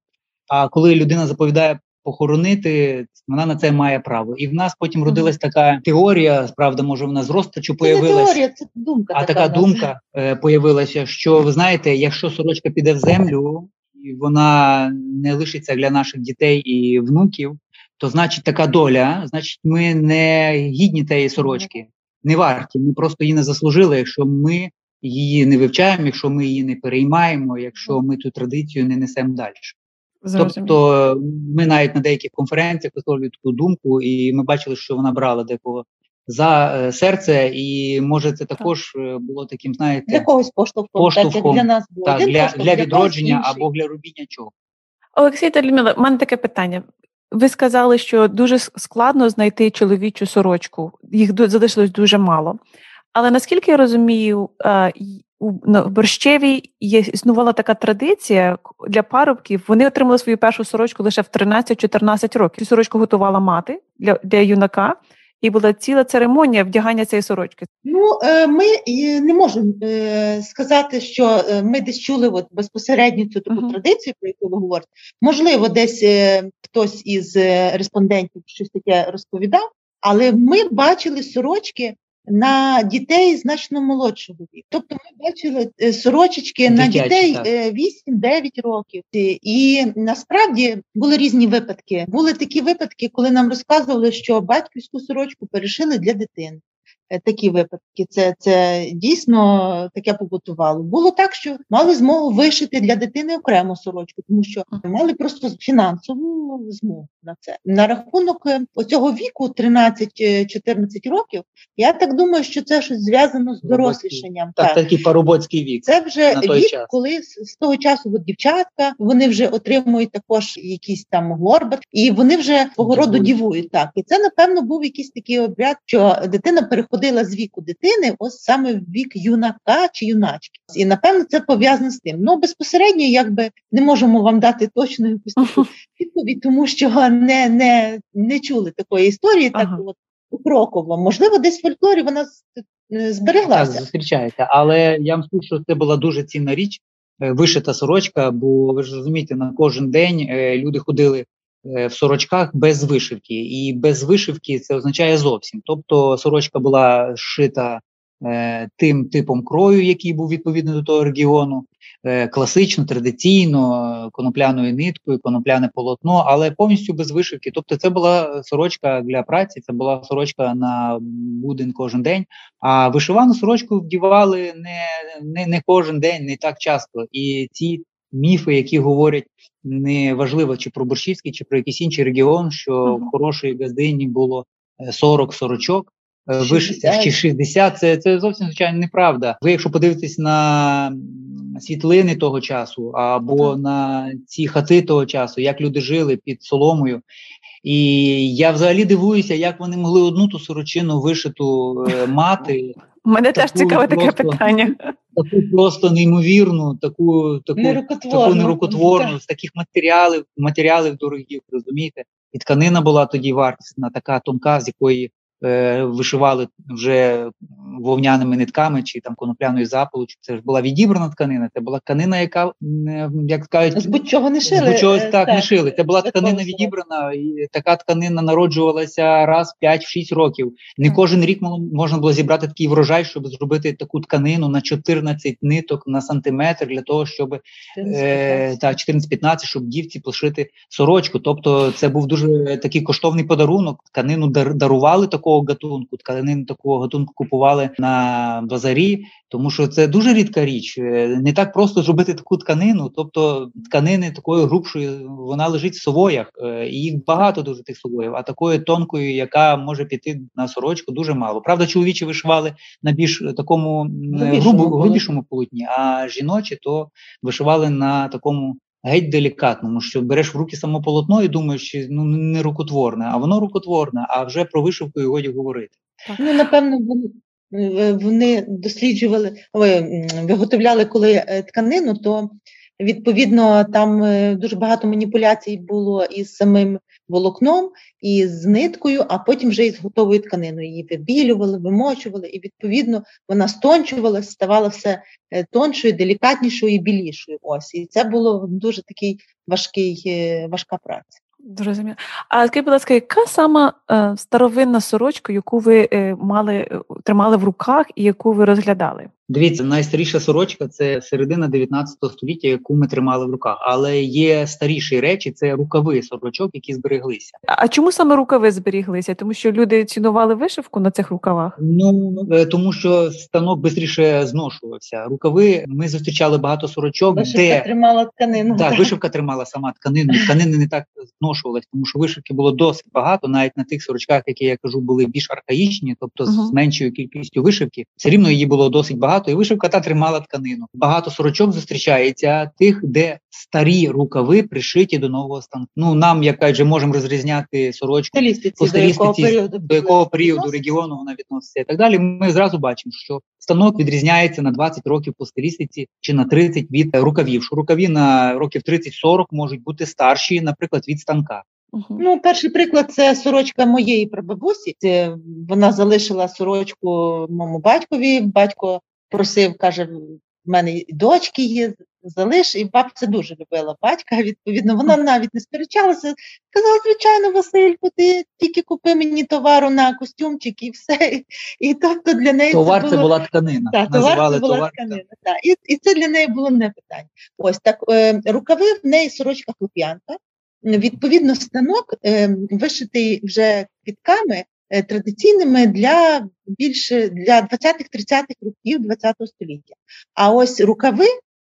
А коли людина заповідає похоронити, вона на це має право. І в нас потім родилась така теорія, правда, може вона з розпачу Це не теорія, це думка. А така така думка е, появилася, що ви знаєте, якщо сорочка піде в землю, і вона не лишиться для наших дітей і внуків, то значить така доля, значить, ми не гідні тієї сорочки, не варті. Ми просто її не заслужили, якщо ми її не вивчаємо, якщо ми її не переймаємо, якщо ми ту традицію не несемо далі. Зрозуміло. Тобто, ми навіть на деяких конференціях висловлювали таку думку, і ми бачили, що вона брала декого за е, серце, і може це також е, було таким, знаєте, Для когось поштовхом, так Поштовхом, для нас так, один для, поштовх, для відродження або для робіння чого. Олексій та Людмила, в мене таке питання. Ви сказали, що дуже складно знайти чоловічу сорочку, їх залишилось дуже мало. Але наскільки я розумію, е, в Борщеві є існувала така традиція для парубків. Вони отримали свою першу сорочку лише в 13-14 років. Цю сорочку готувала мати для, для юнака, і була ціла церемонія вдягання цієї сорочки. Ну, е, ми не можемо сказати, що е, ми десь чули от безпосередньо цю таку Мгм. традицію, про яку ви говорите. Можливо, десь е, хтось із респондентів щось таке розповідав, але ми бачили сорочки на дітей значно молодшого віку. Тобто ми бачили сорочечки Дитячі, на дітей так. е, 8-9 років. Е, І насправді були різні випадки. Були такі випадки, коли нам розказували, що батьківську сорочку перешили для дитини. Е, Такі випадки, це, це дійсно таке побутувало. Було так, що мали змогу вишити для дитини окрему сорочку, тому що мали просто фінансову змогу на це. На рахунок е, оцього віку 13-14 років, я так думаю, що це щось зв'язано з дорослішанням. Так, так. такий парубоцький вік. Це вже на той вік, час. коли з, того часу от дівчатка вони вже отримують також якісь там горбат, і вони вже свого роду Дівують. Так, і це напевно був якийсь такий обряд, що дитина переходила з віку дитини, ось саме в вік юнака чи юначки. І напевно це пов'язано з тим. Ну безпосередньо, якби не можемо вам дати точну якусь таку <laughs> відповідь, тому що не, не, не чули такої історії, так Ага. от покроково. Можливо, десь в фольклорі вона е, Так, збереглася. зустрічається. Але я вам скажу, що це була дуже цінна річ, е, вишита сорочка, бо ви ж розумієте, на кожен день е, люди ходили в сорочках без вишивки. І без вишивки це означає зовсім. Тобто сорочка була зшита е, тим типом крою, який був відповідно до того регіону, е, класично, традиційно, е, конопляною ниткою, конопляне полотно, але повністю без вишивки. Тобто, це була сорочка для праці, це була сорочка на будин кожен день. А вишивану сорочку вдівали не, не, не кожен день, не так часто. І ці міфи, які говорять не важливо, чи про Борщівський, чи про якийсь інший регіон, що Мгм. в хорошої газдині було е, 40 сорочок. е, 60. чи 60, це, це зовсім звичайно неправда. Ви, якщо подивитесь на світлини того часу, або Так. на ці хати того часу, як люди жили під соломою. І я взагалі дивуюся, як вони могли одну ту сорочину вишиту е, мати, Мене теж цікаве таке питання. таку просто неймовірну, таку, таку, нерукотворну. таку нерукотворну, з таких матеріалів, матеріалів дорогих, розумієте? І тканина була тоді вартісна, така тонка, з якої е, вишивали вже вовняними нитками чи там конопляною заполучю. Це ж була відібрана тканина. Це була тканина, яка як кажуть, з будь-чого не шили. З будь-чого так, так не шили. Це була тканина відібрана, і така тканина народжувалася раз в 5-6 років. Не так. кожен рік можна було зібрати такий врожай, щоб зробити таку тканину на 14 ниток на сантиметр для того, щоб е, та 14-15, щоб дівці пошити сорочку. Тобто, це був дуже такий коштовний подарунок. Тканину дарували такого гатунку, тканину такого гатунку купували на базарі, тому що це дуже рідка річ. Е, не так просто зробити таку тканину, тобто тканини такої грубшої, вона лежить в совоях, е, і їх багато дуже тих совоїв, а такою тонкою, яка може піти на сорочку, дуже мало. Правда, чоловічі вишивали на більш такому грубу, грубішому полотні, а жіночі то вишивали на такому. Геть делікатному, що береш в руки само полотно і думаєш, що ну не рукотворне, а воно рукотворне, а вже про вишивку і годі говорити. Ну, напевно, вони досліджували, виготовляли коли е, тканину, то відповідно там е, дуже багато маніпуляцій було із самим волокном, і з ниткою, а потім вже із готовою тканиною. Її вибілювали, вимочували, і відповідно вона стончувалася, ставала все е, тоншою, делікатнішою і білішою. Ось і це було дуже такий важкий, важка праця. Зрозуміло. А скажіть, будь ласка, яка сама е, старовинна сорочка, яку ви е, мали е, тримали в руках і яку ви розглядали? Дивіться, найстаріша сорочка це середина 19 століття, яку ми тримали в руках. Але є старіші речі, це рукави сорочок, які збереглися. А чому саме рукави зберіглися? Тому що люди цінували вишивку на цих рукавах? Ну е, тому що станок швидше зношувався. Рукави ми зустрічали багато сорочок, вишивка де тримала тканину. Так, <laughs> вишивка тримала сама тканину. Тканини не так зношувалась, тому що вишивки було досить багато, навіть на тих сорочках, які я кажу, були більш архаїчні, тобто uh-huh. з меншою кількістю вишивки, все рівно її було досить багато багато, і вишивка та тримала тканину. Багато сорочок зустрічається тих, де старі рукави пришиті до нового станку. Ну нам, як кажуть, можемо розрізняти сорочку по стилістиці, до якого періоду регіону вона відноситься і так далі. Ми зразу бачимо, що станок відрізняється на 20 років по стилістиці чи на 30 від рукавів. Що рукаві на років 30-40 можуть бути старші, наприклад, від станка. Угу. Ну, перший приклад це сорочка моєї прабабусі. Це вона залишила сорочку моєму батькові. Батько просив, каже, в мене і дочки є, залиш, і бабця дуже любила батька. Відповідно, вона навіть не сперечалася. Казала, звичайно, Васильку, ти тільки купи мені товару на костюмчик і все. І тобто для неї товар це, було... це була тканина. Так, товар це була товар, тканина. Так. І і це для неї було не питання. Ось так е, рукави в неї сорочка хлоп'янка. Відповідно, станок е, вишитий вже квітками. Е, традиційними для більше для 20-30-х років ХХ століття. А ось рукави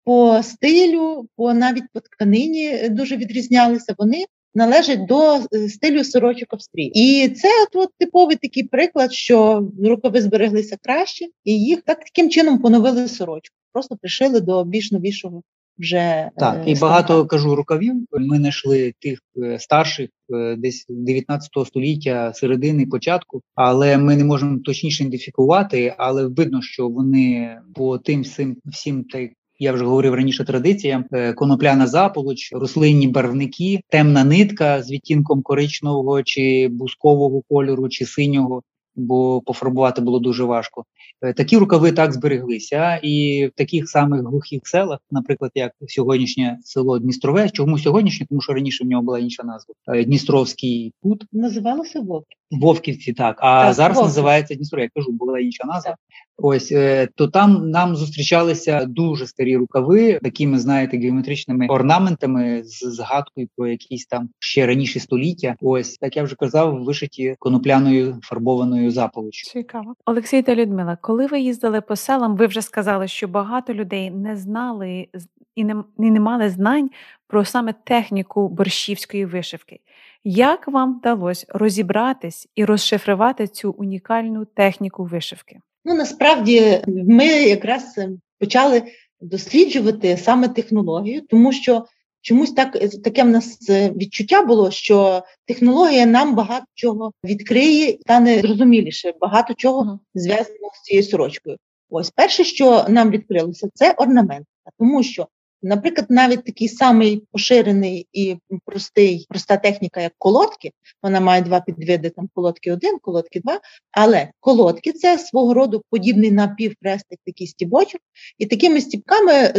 по стилю, по навіть по тканині дуже відрізнялися. Вони належать до е, стилю сорочок Австрії. І це от, от типовий такий приклад, що рукави збереглися краще, і їх так таким чином поновили сорочку. Просто пришили до більш новішого вже так і багато кажу рукавів. Ми знайшли тих е, старших е, десь 19 століття середини початку, але ми не можемо точніше ідентифікувати. Але видно, що вони по тим всім всім так. Я вже говорив раніше традиціям: е, конопляна заполоч, рослинні барвники, темна нитка з відтінком коричневого чи бускового кольору, чи синього, бо пофарбувати було дуже важко. Е, такі рукави так збереглися, і в таких самих глухих селах, наприклад, як сьогоднішнє село Дністрове, чому сьогоднішнє, тому що раніше в нього була інша назва е, Дністровський кут. Називалося Вовків. Вовківці, так а так, зараз Вовків. називається Дністро. Я кажу, була інша назва. Так. Ось е, то там нам зустрічалися дуже старі рукави, такими знаєте, геометричними орнаментами з згадкою про якісь там ще раніше століття. Ось так я вже казав, вишиті конопляною фарбованою заполочю. Цікаво, Олексій та Людмила. Коли ви їздили по селам, ви вже сказали, що багато людей не знали і не, і не мали знань про саме техніку борщівської вишивки. Як вам вдалося розібратись і розшифрувати цю унікальну техніку вишивки? Ну насправді ми якраз е, почали досліджувати саме технологію, тому що чомусь так е, таке в нас е, відчуття було, що технологія нам багато чого відкриє, стане зрозуміліше, багато чого зв'язано з цією сорочкою. Ось перше, що нам відкрилося, це орнамент, тому що Наприклад, навіть такий самий поширений і простий, проста техніка, як колодки, вона має два підвиди: там колодки один, колодки два. Але колодки це свого роду подібний напівкрестик, такий стібочок, і такими стібками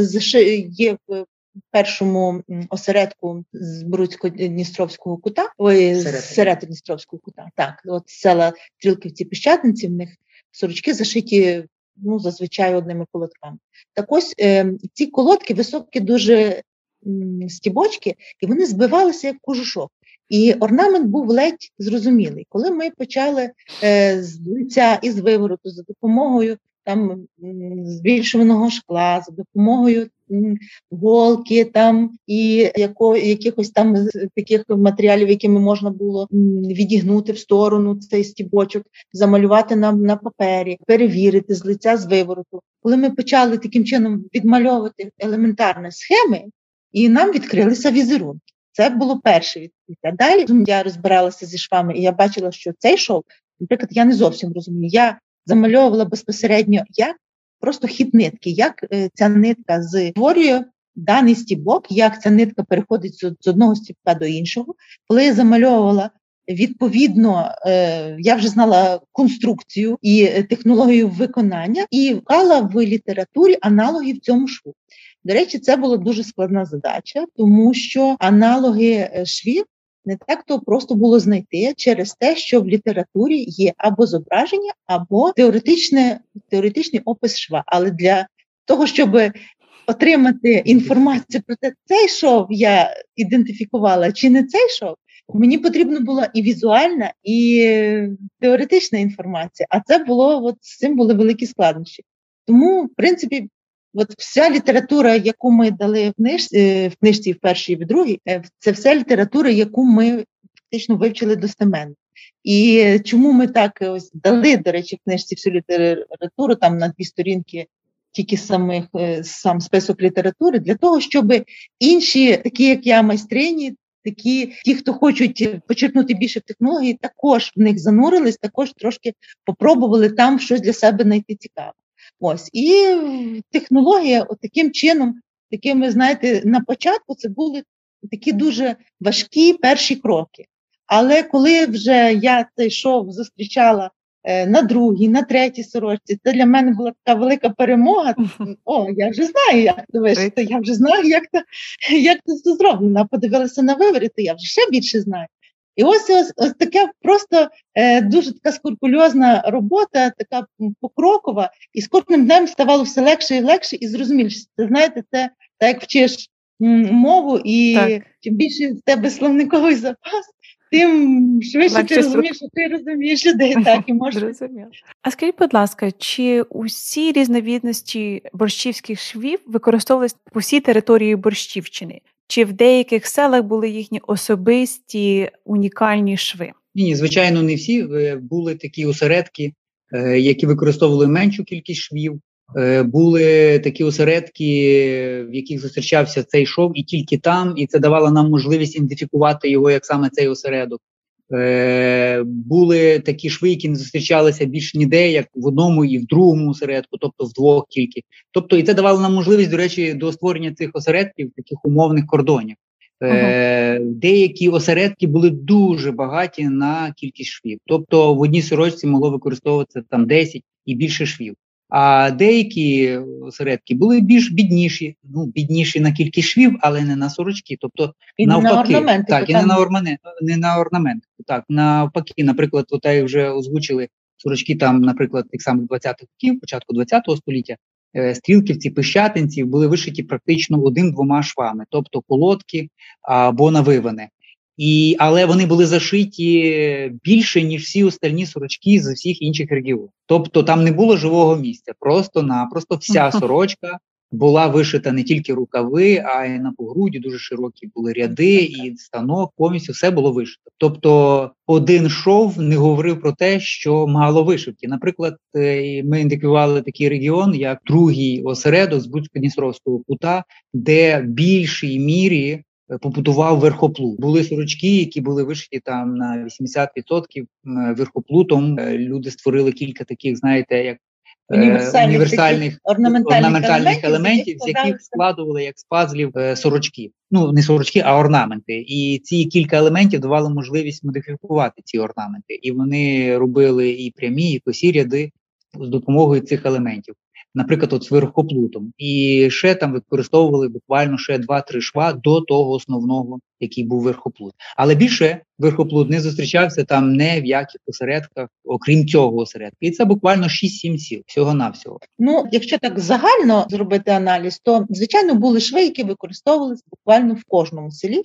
є першому осередку з Бруцько-Дністровського кута, ой, Середньостровського кута. Так, от села Трілківці Піщатинці, в них сорочки зашиті ну, зазвичай одними колодками. Так ось е, ці колодки високі, дуже м, стібочки, і вони збивалися як кожушок. І орнамент був ледь зрозумілий. Коли ми почали е, з лиця і з вивороту за допомогою там збільшуваного шкла, за допомогою голки там і яко, якихось там таких матеріалів, якими можна було відігнути в сторону цей стібочок, замалювати нам на папері, перевірити з лиця з вивороту. Коли ми почали таким чином відмальовувати елементарні схеми, і нам відкрилися візерунки. Це було перше відкриття. Далі я розбиралася зі швами, і я бачила, що цей шов, наприклад, я не зовсім розумію. Я замальовувала безпосередньо як просто хід нитки, як е, ця нитка створює даний стібок, як ця нитка переходить з одного стібка до іншого. Коли я замальовувала. Відповідно, е, я вже знала конструкцію і технологію виконання, і вкала в літературі аналоги в цьому шву. До речі, це була дуже складна задача, тому що аналоги е, швів не так то просто було знайти через те, що в літературі є або зображення, або теоретичне, теоретичний опис шва. Але для того, щоб отримати інформацію про те, цей шов я ідентифікувала чи не цей шов, мені потрібна була і візуальна, і теоретична інформація. А це було от з цим були великі складнощі. Тому, в принципі, От вся література, яку ми дали в книжці, е, в книжці в першій і в другій, е, це вся література, яку ми фактично вивчили достеменно. І чому ми так ось дали, до речі, в книжці всю літературу, там на дві сторінки тільки самих е, сам список літератури, для того, щоб інші, такі як я, майстрині, такі, ті, хто хочуть почерпнути більше технологій, також в них занурились, також трошки попробували там щось для себе знайти цікаве. Ось і технологія, от таким чином, такими, знаєте, на початку це були такі дуже важкі перші кроки. Але коли вже я цей шов зустрічала е, на другій, на третій сорочці, це для мене була така велика перемога. О, я вже знаю, як це вишити, я вже знаю, як це як це зроблено. Подивилася на виворі, то я вже ще більше знаю. І ось ось, ось таке просто е, дуже така скрупульозна робота, така покрокова, і з кожним днем ставало все легше і легше, і зрозуміліше. Це знаєте, це так як вчиш мову, і так. чим більше в тебе словниковий запас, тим швидше Легше ти розумієш, що ти розумієш людей. Так і <laughs> можеш. А скажіть, будь ласка, чи усі різновідності борщівських швів використовувалися по всій території Борщівщини? Чи в деяких селах були їхні особисті унікальні шви? Ні, звичайно, не всі е, були такі осередки, е, які використовували меншу кількість швів. Е, були такі осередки, в яких зустрічався цей шов, і тільки там, і це давало нам можливість ідентифікувати його як саме цей осередок. Е, були такі шви, які не зустрічалися більш ніде, як в одному і в другому осередку, тобто в двох тільки. Тобто, і це давало нам можливість, до речі, до створення цих осередків, таких умовних кордонів. Е, Деякі осередки були дуже багаті на кількість швів. Тобто в одній сорочці могло використовуватися там 10 і більше швів. А деякі осередки були більш бідніші, ну бідніші на кількість швів, але не на сорочки. Тобто і навпаки, на орнаменти, так і не на орнаменти, не на орнамент. Так навпаки, наприклад, от вже озвучили сорочки там, наприклад, тих самих 20-х років, початку 20-го століття. Е, стрілківці, пищатинці були вишиті практично одним-двома швами, тобто колодки або навиване. І, Але вони були зашиті більше, ніж всі остальні сорочки з усіх інших регіонів. Тобто там не було живого місця, просто-напросто вся <laughs> сорочка була вишита не тільки рукави, а й на погруді дуже широкі були ряди, і станок повністю все було вишито. Тобто один шов не говорив про те, що мало вишивки. Наприклад, е, ми індикували такий регіон, як другий осередок з Буцько-Дністровського кута, де в більшій мірі побудував верхоплут. Були сорочки, які були вишиті там на 80% верхоплутом. Е, люди створили кілька таких, знаєте, як універсальних, універсальних орнаментальних, орнаментальних елементів, з яких складували як з пазлів сорочки. Ну не сорочки, а орнаменти. І ці кілька елементів давали можливість модифікувати ці орнаменти, і вони робили і прямі, і косі ряди з допомогою цих елементів наприклад, от з верхоплутом, і ще там використовували буквально ще 2-3 шва до того основного, який був верхоплут. Але більше верхоплут не зустрічався там не в яких осередках, окрім цього осередка. І це буквально 6-7 сіл всього навсього. Ну, якщо так загально зробити аналіз, то звичайно були шви, які використовувалися буквально в кожному селі.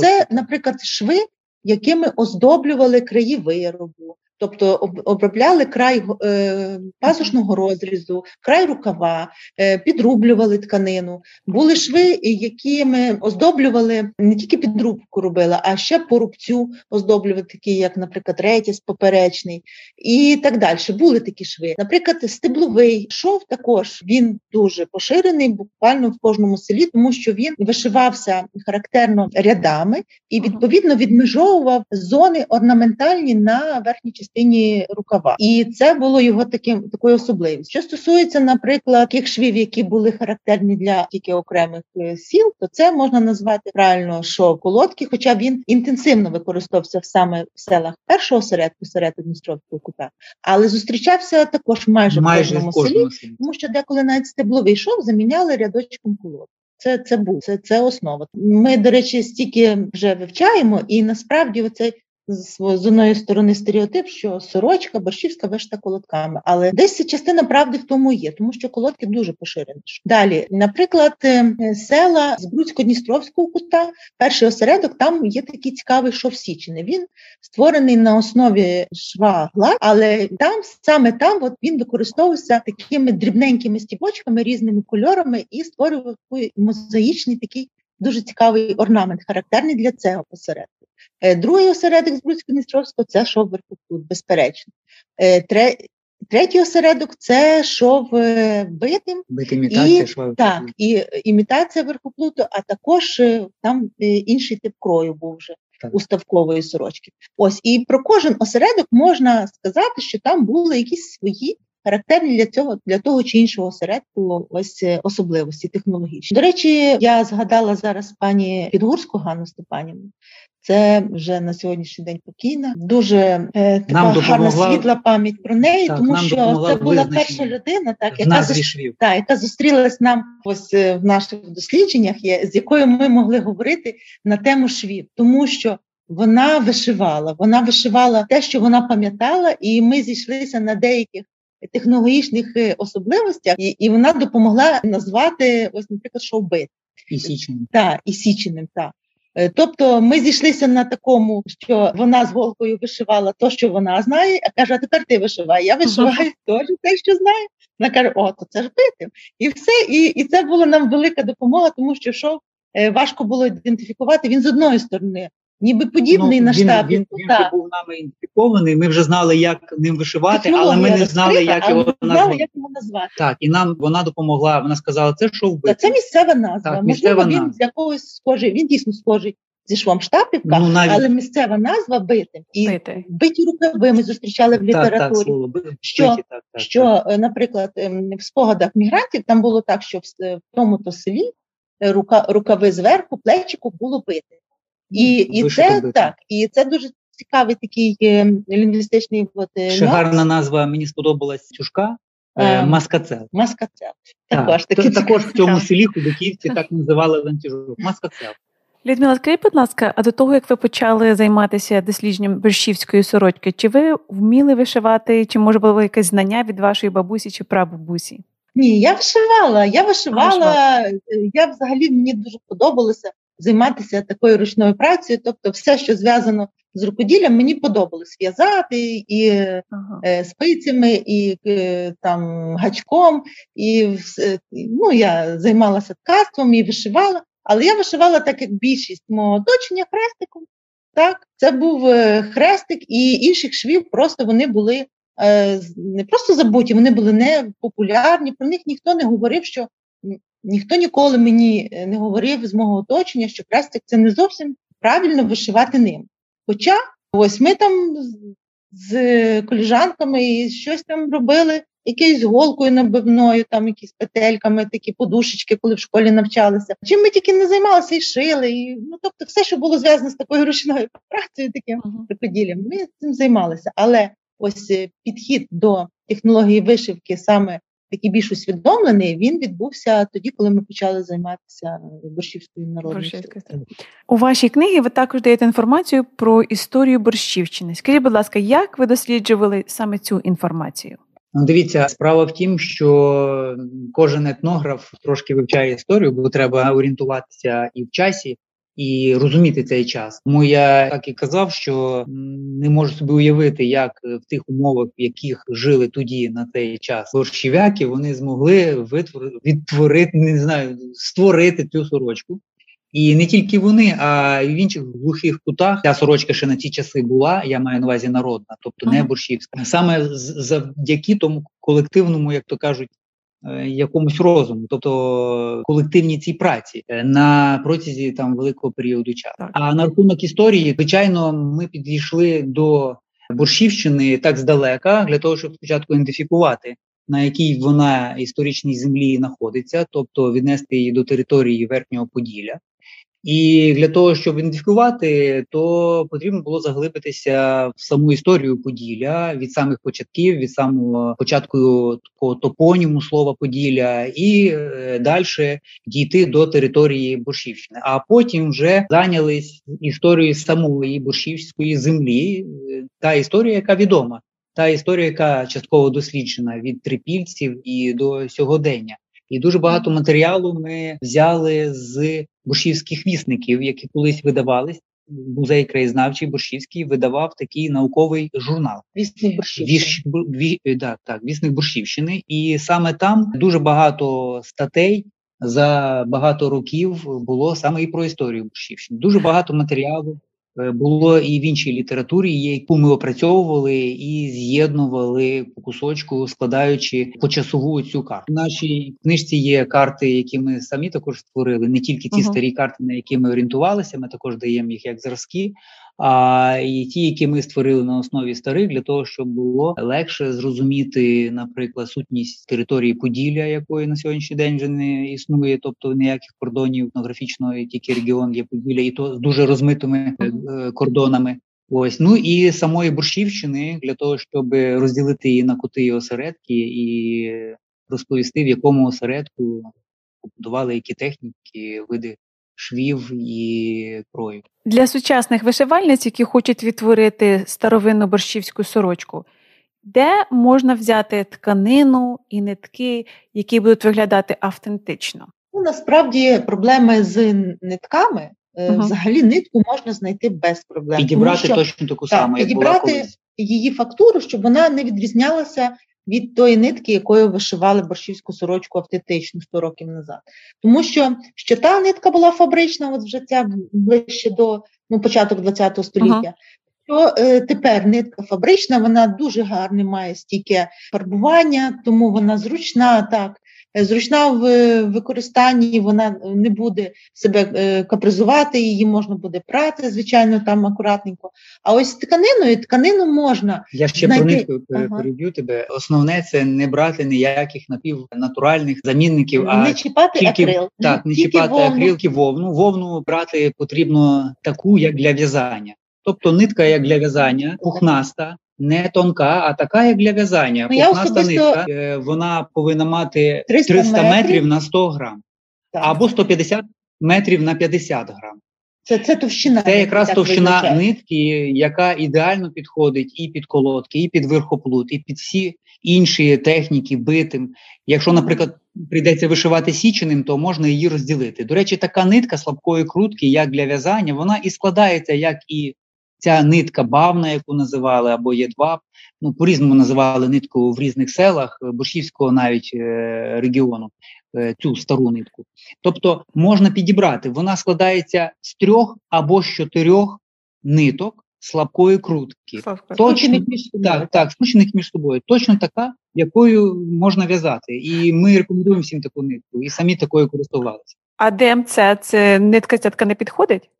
Це, наприклад, шви, якими оздоблювали краї виробу, Тобто обробляли край е, пазушного розрізу, край рукава, е, підрублювали тканину. Були шви, якими оздоблювали не тільки підрубку робили, а ще по рубцю оздоблювали, такі, як, наприклад, ретіс поперечний і так далі. Були такі шви. Наприклад, стебловий шов також він дуже поширений, буквально в кожному селі, тому що він вишивався характерно рядами і відповідно відмежовував зони орнаментальні на верхній частині частині рукава, і це було його таким такою особливістю. Що стосується, наприклад, тих швів, які були характерні для тільки окремих е, сіл, то це можна назвати правильно шов колодки, хоча він інтенсивно використовувався саме в селах першого середку, середку Дністровського кута, але зустрічався також майже, майже в кожному селі, селі, тому що деколи навіть стебловий шов заміняли рядочком колодки. Це це був це це основа. Ми, до речі, стільки вже вивчаємо, і насправді оцей з одної сторони стереотип, що сорочка, борщівська вишта колодками, але десь частина правди в тому є, тому що колодки дуже поширені. Далі, наприклад, е, села з Грудсько-Дністровського кута, перший осередок, там є такий цікавий шов Січини. Він створений на основі шва але там саме там от він використовувався такими дрібненькими стібочками, різними кольорами і створював мозаїчний такий дуже цікавий орнамент, характерний для цього посередку. Е, другий осередок з Бруцько-Дністровського це шов Верхопут, безперечно. Е, третій осередок це шов е, битим. Бит імітація шва. Так, і імітація верхоплуту, а також там інший тип крою був вже так. уставкової сорочки. Ось і про кожен осередок можна сказати, що там були якісь свої характерні для цього для того чи іншого осередку ось е, особливості технологічні. До речі, я згадала зараз пані Підгурську Ганну Степанівну. Це вже на сьогоднішній день покійна. Дуже е, така нам гарна світла пам'ять про неї, так, тому що це була перша людина, так яка зустрі... так, яка зустрілась нам ось е, в наших дослідженнях, з якою ми могли говорити на тему швів, тому що. Вона вишивала, вона вишивала те, що вона пам'ятала, і ми зійшлися на деяких технологічних е, особливостях, і і вона допомогла назвати ось, наприклад, шоу-бит. І січеним. Так, і січеним, так. Е, тобто ми зійшлися на такому, що вона з голкою вишивала то, що вона знає, а каже, а тепер ти вишивай. Я вишиваю теж те, що знаю. Вона каже, о, то це ж битим. І все. І і це була нам велика допомога, тому що шов е, важко було ідентифікувати. Він з одної сторони ніби подібний ну, на штабі. Він, він, він був нами ідентифікований, Ми вже знали, як ним вишивати, але ми не знали, як його назвати. як його назвати. Так, і нам вона допомогла. Вона сказала, це що вбити. Це місцева назва. Так, Можливо, він назва. для когось схожий. Він дійсно схожий. Зі швом штапівка, ну, навіть... але місцева назва битим і Бити. биті рукави ми зустрічали в літературі. Так, так, слово, биті, що, так, так, що, так. Е, наприклад, ем, в спогадах мігрантів там було так, що в тому то селі е, рука, рукави зверху, плечику було бити. І і це так, і це дуже цікавий такий е, лінгвістичний от, е, Ще гарна назва. Мені сподобалась чушка. Е, маскацел. Маскацел. Також так, такі також в цьому селі Худоківці так називали ланцюжок. Маскацел. Людмила, скажіть, будь ласка, а до того як ви почали займатися дослідженням борщівської сорочки, чи ви вміли вишивати, чи може було якесь знання від вашої бабусі чи прабабусі? Ні, я вишивала. Я вишивала. Я взагалі мені дуже подобалося займатися такою ручною працею, тобто все, що зв'язано з рукоділлям, мені подобалось в'язати і ага. е, спицями, і е, там гачком, і ну, я займалася ткацтвом і вишивала, але я вишивала так, як більшість мого оточення хрестиком. Так, це був е, хрестик, і інших швів просто вони були е, не просто забуті, вони були не популярні. Про них ніхто не говорив, що Ніхто ніколи мені е, не говорив з мого оточення, що крестик це не зовсім правильно вишивати ним. Хоча ось ми там з коліжанками і щось там робили, якоюсь голкою набивною, там якісь петельками, такі подушечки, коли в школі навчалися. Чим ми тільки не займалися і шили, і ну тобто, все, що було зв'язано з такою ручною <laughs> працею, таким рукоділлям, ми цим займалися. Але ось е, підхід до технології вишивки саме такий більш усвідомлений, він відбувся тоді, коли ми почали займатися борщівською народною. У вашій книгі ви також даєте інформацію про історію борщівщини. Скажіть, будь ласка, як ви досліджували саме цю інформацію? Ну, дивіться, справа в тім, що кожен етнограф трошки вивчає історію, бо треба орієнтуватися і в часі, і розуміти цей час. Тому я так і казав, що не можу собі уявити, як в тих умовах, в яких жили тоді на цей час борщів'яки, вони змогли витвор... відтворити, не знаю, створити цю сорочку. І не тільки вони, а й в інших глухих кутах ця сорочка ще на ті часи була. Я маю на увазі народна, тобто не борщівська. Саме завдяки тому колективному, як то кажуть, Е, якомусь розуму, тобто колективній цій праці е, на протязі там великого періоду часу. А на рахунок історії, звичайно, ми підійшли до Борщівщини так здалека для того, щоб спочатку ідентифікувати. На якій вона історичній землі знаходиться, тобто віднести її до території верхнього Поділля, і для того, щоб ідентифікувати, то потрібно було заглибитися в саму історію Поділля від самих початків, від самого початку такого топоніму слова Поділля, і е, далі дійти до території Борщівщини. А потім вже зайнялись історією самої борщівської землі, е, та історія, яка відома, та історія, яка частково досліджена від трипільців і до сьогодення. І дуже багато матеріалу ми взяли з борщівських вісників, які колись видавались. Музей краєзнавчий Борщівський видавав такий науковий журнал. Вісник Борщівщини. Віш, ві, да, так, Вісник Борщівщини. І саме там дуже багато статей за багато років було саме і про історію Борщівщини. Дуже багато матеріалу Е, було і в іншій літературі, яку ми опрацьовували і з'єднували по кусочку, складаючи почасову цю карту. В нашій книжці є карти, які ми самі також створили, не тільки ті uh-huh. старі карти, на які ми орієнтувалися. Ми також даємо їх як зразки, а і ті, які ми створили на основі старих, для того, щоб було легше зрозуміти, наприклад, сутність території Поділля, якої на сьогоднішній день вже не існує, тобто ніяких кордонів етнографічного, тільки регіон є Поділля, і то з дуже розмитими е, кордонами. Ось ну і самої Борщівщини для того, щоб розділити її на кути і осередки, і розповісти, в якому осередку побудували які техніки, види швів і крою. Для сучасних вишивальниць, які хочуть відтворити старовинну борщівську сорочку, де можна взяти тканину і нитки, які будуть виглядати автентично? Ну, Насправді проблеми з нитками. Uh-huh. Взагалі нитку можна знайти без проблем. Підібрати що, точно таку саму, як підібрати була колись. її фактуру, щоб вона не відрізнялася від тої нитки, якою вишивали борщівську сорочку автентичну 100 років назад. Тому що що та нитка була фабрична, от вже ця ближче до ну, початок ХХ століття. То е, тепер нитка фабрична, вона дуже гарне має стільки фарбування, тому вона зручна, так, зручна в використанні, вона не буде себе е, капризувати, її можна буде прати, звичайно, там акуратненько. А ось тканиною тканину можна. Я ще знайти... про переб'ю ага. тебе. Основне це не брати ніяких напівнатуральних замінників, а не чіпати тільки, акрил. Так, не тільки чіпати вовну. акрилки, вовну. Вовну брати потрібно таку, як для в'язання. Тобто нитка як для в'язання, пухнаста, не тонка, а така, як для в'язання. Ну, Пухнаста нитка, е, вона повинна мати 300, 300 метрів на 100 грам так. або 150 метрів на 50 грам. Це це товщина. Це якраз товщина визначає. нитки, яка ідеально підходить і під колодки, і під верхоплут, і під всі інші техніки битим. Якщо, наприклад, прийдеться вишивати січеним, то можна її розділити. До речі, така нитка слабкої крутки, як для в'язання, вона і складається, як і Ця нитка бавна, яку називали, або є два, ну по-різному називали нитку в різних селах е, Борщівського навіть е, регіону, е, цю стару нитку. Тобто можна підібрати, вона складається з трьох або з чотирьох ниток слабкої крутки. Точно, так, так, скручених між собою. Точно така, якою можна в'язати. І ми рекомендуємо всім таку нитку, і самі такою користувалися. А ДМЦ це нитка цятка не підходить?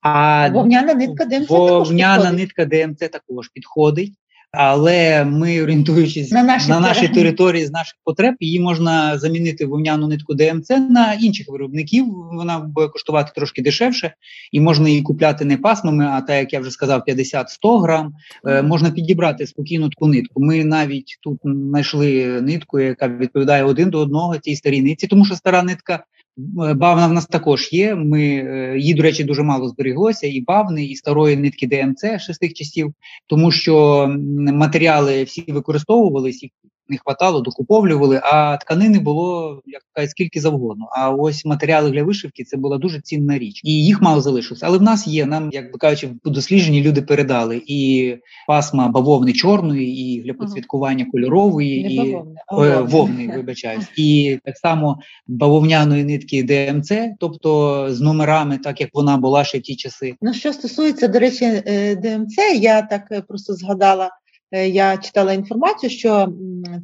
А Вовняна нитка DMC вовняна також нитка DMC також підходить. але ми орієнтуючись на наші, на наші території з наших потреб, її можна замінити вовняну нитку DMC на інших виробників. Вона буде коштувати трошки дешевше, і можна її купляти не пасмами, а так як я вже сказав, 50-100 грам. Е, можна підібрати спокійну таку нитку. Ми навіть тут знайшли нитку, яка відповідає один до одного цій старій нитці, тому що стара нитка бавна в нас також є. Ми е, її, до речі, дуже мало зберіглося, і бавни, і старої нитки ДМЦ шестих часів, тому що матеріали всі використовувались, не хватало, докуповлювали, а тканини було як кажуть, скільки завгодно. А ось матеріали для вишивки це була дуже цінна річ, і їх мало залишилося. Але в нас є. Нам, як би кажучи, по дослідженні люди передали і пасма бавовни чорної, і для підсвяткування кольорової, не і бавовни, вовни, вовни, вибачаюсь, і так само бавовняної нитки DMC, тобто з номерами, так як вона була ще в ті часи. Ну що стосується до речі, е, DMC, я так е, просто згадала. Е, я читала інформацію, що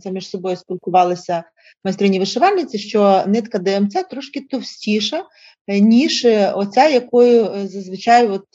це між собою спілкувалися майстрині вишивальниці, що нитка DMC трошки товстіша, ніж оця, якою зазвичай от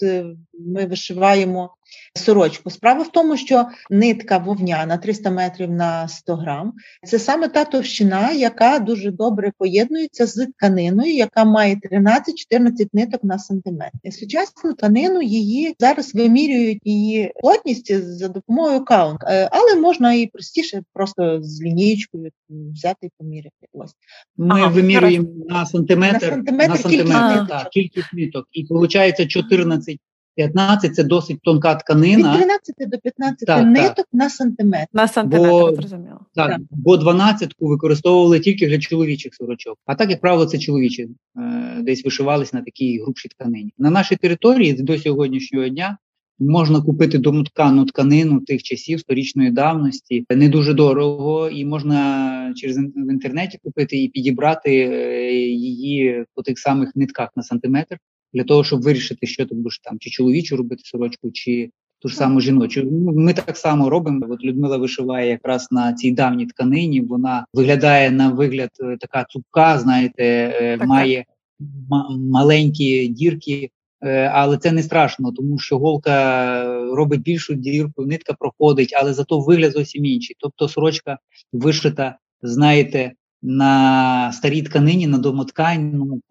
ми вишиваємо сорочку. Справа в тому, що нитка вовняна 300 метрів на 100 грам, це саме та товщина, яка дуже добре поєднується з тканиною, яка має 13-14 ниток на сантиметр. Сучасну тканину її зараз вимірюють її плотність за допомогою count, е, але можна і простіше, просто з лінієчкою взяти і поміряти. Ось ми ага, вимірюємо на сантиметр, на сантиметр, на сантиметр кількість, ниток. кількість ниток, і виходить 14 15 – це досить тонка тканина. Від 13 до 15 так, ниток так. на сантиметр. На сантиметр, бо, зрозуміло. Так, так, бо 12-ку використовували тільки для чоловічих сорочок. А так, як правило, це чоловічі е, десь вишивались на такій грубшій тканині. На нашій території до сьогоднішнього дня можна купити домоткану тканину тих часів сторічної давності. Не дуже дорого, і можна через в інтернеті купити і підібрати е, її по тих самих нитках на сантиметр для того, щоб вирішити, що ти будеш там, чи чоловічу робити сорочку, чи ту ж саму жіночу. Ми так само робимо. От Людмила вишиває якраз на цій давній тканині. Вона виглядає на вигляд е, така цупка, знаєте, е, так, має м- маленькі дірки. Е, але це не страшно, тому що голка робить більшу дірку, нитка проходить, але зато вигляд зовсім інший. Тобто сорочка вишита, знаєте, на старій тканині, на домотканому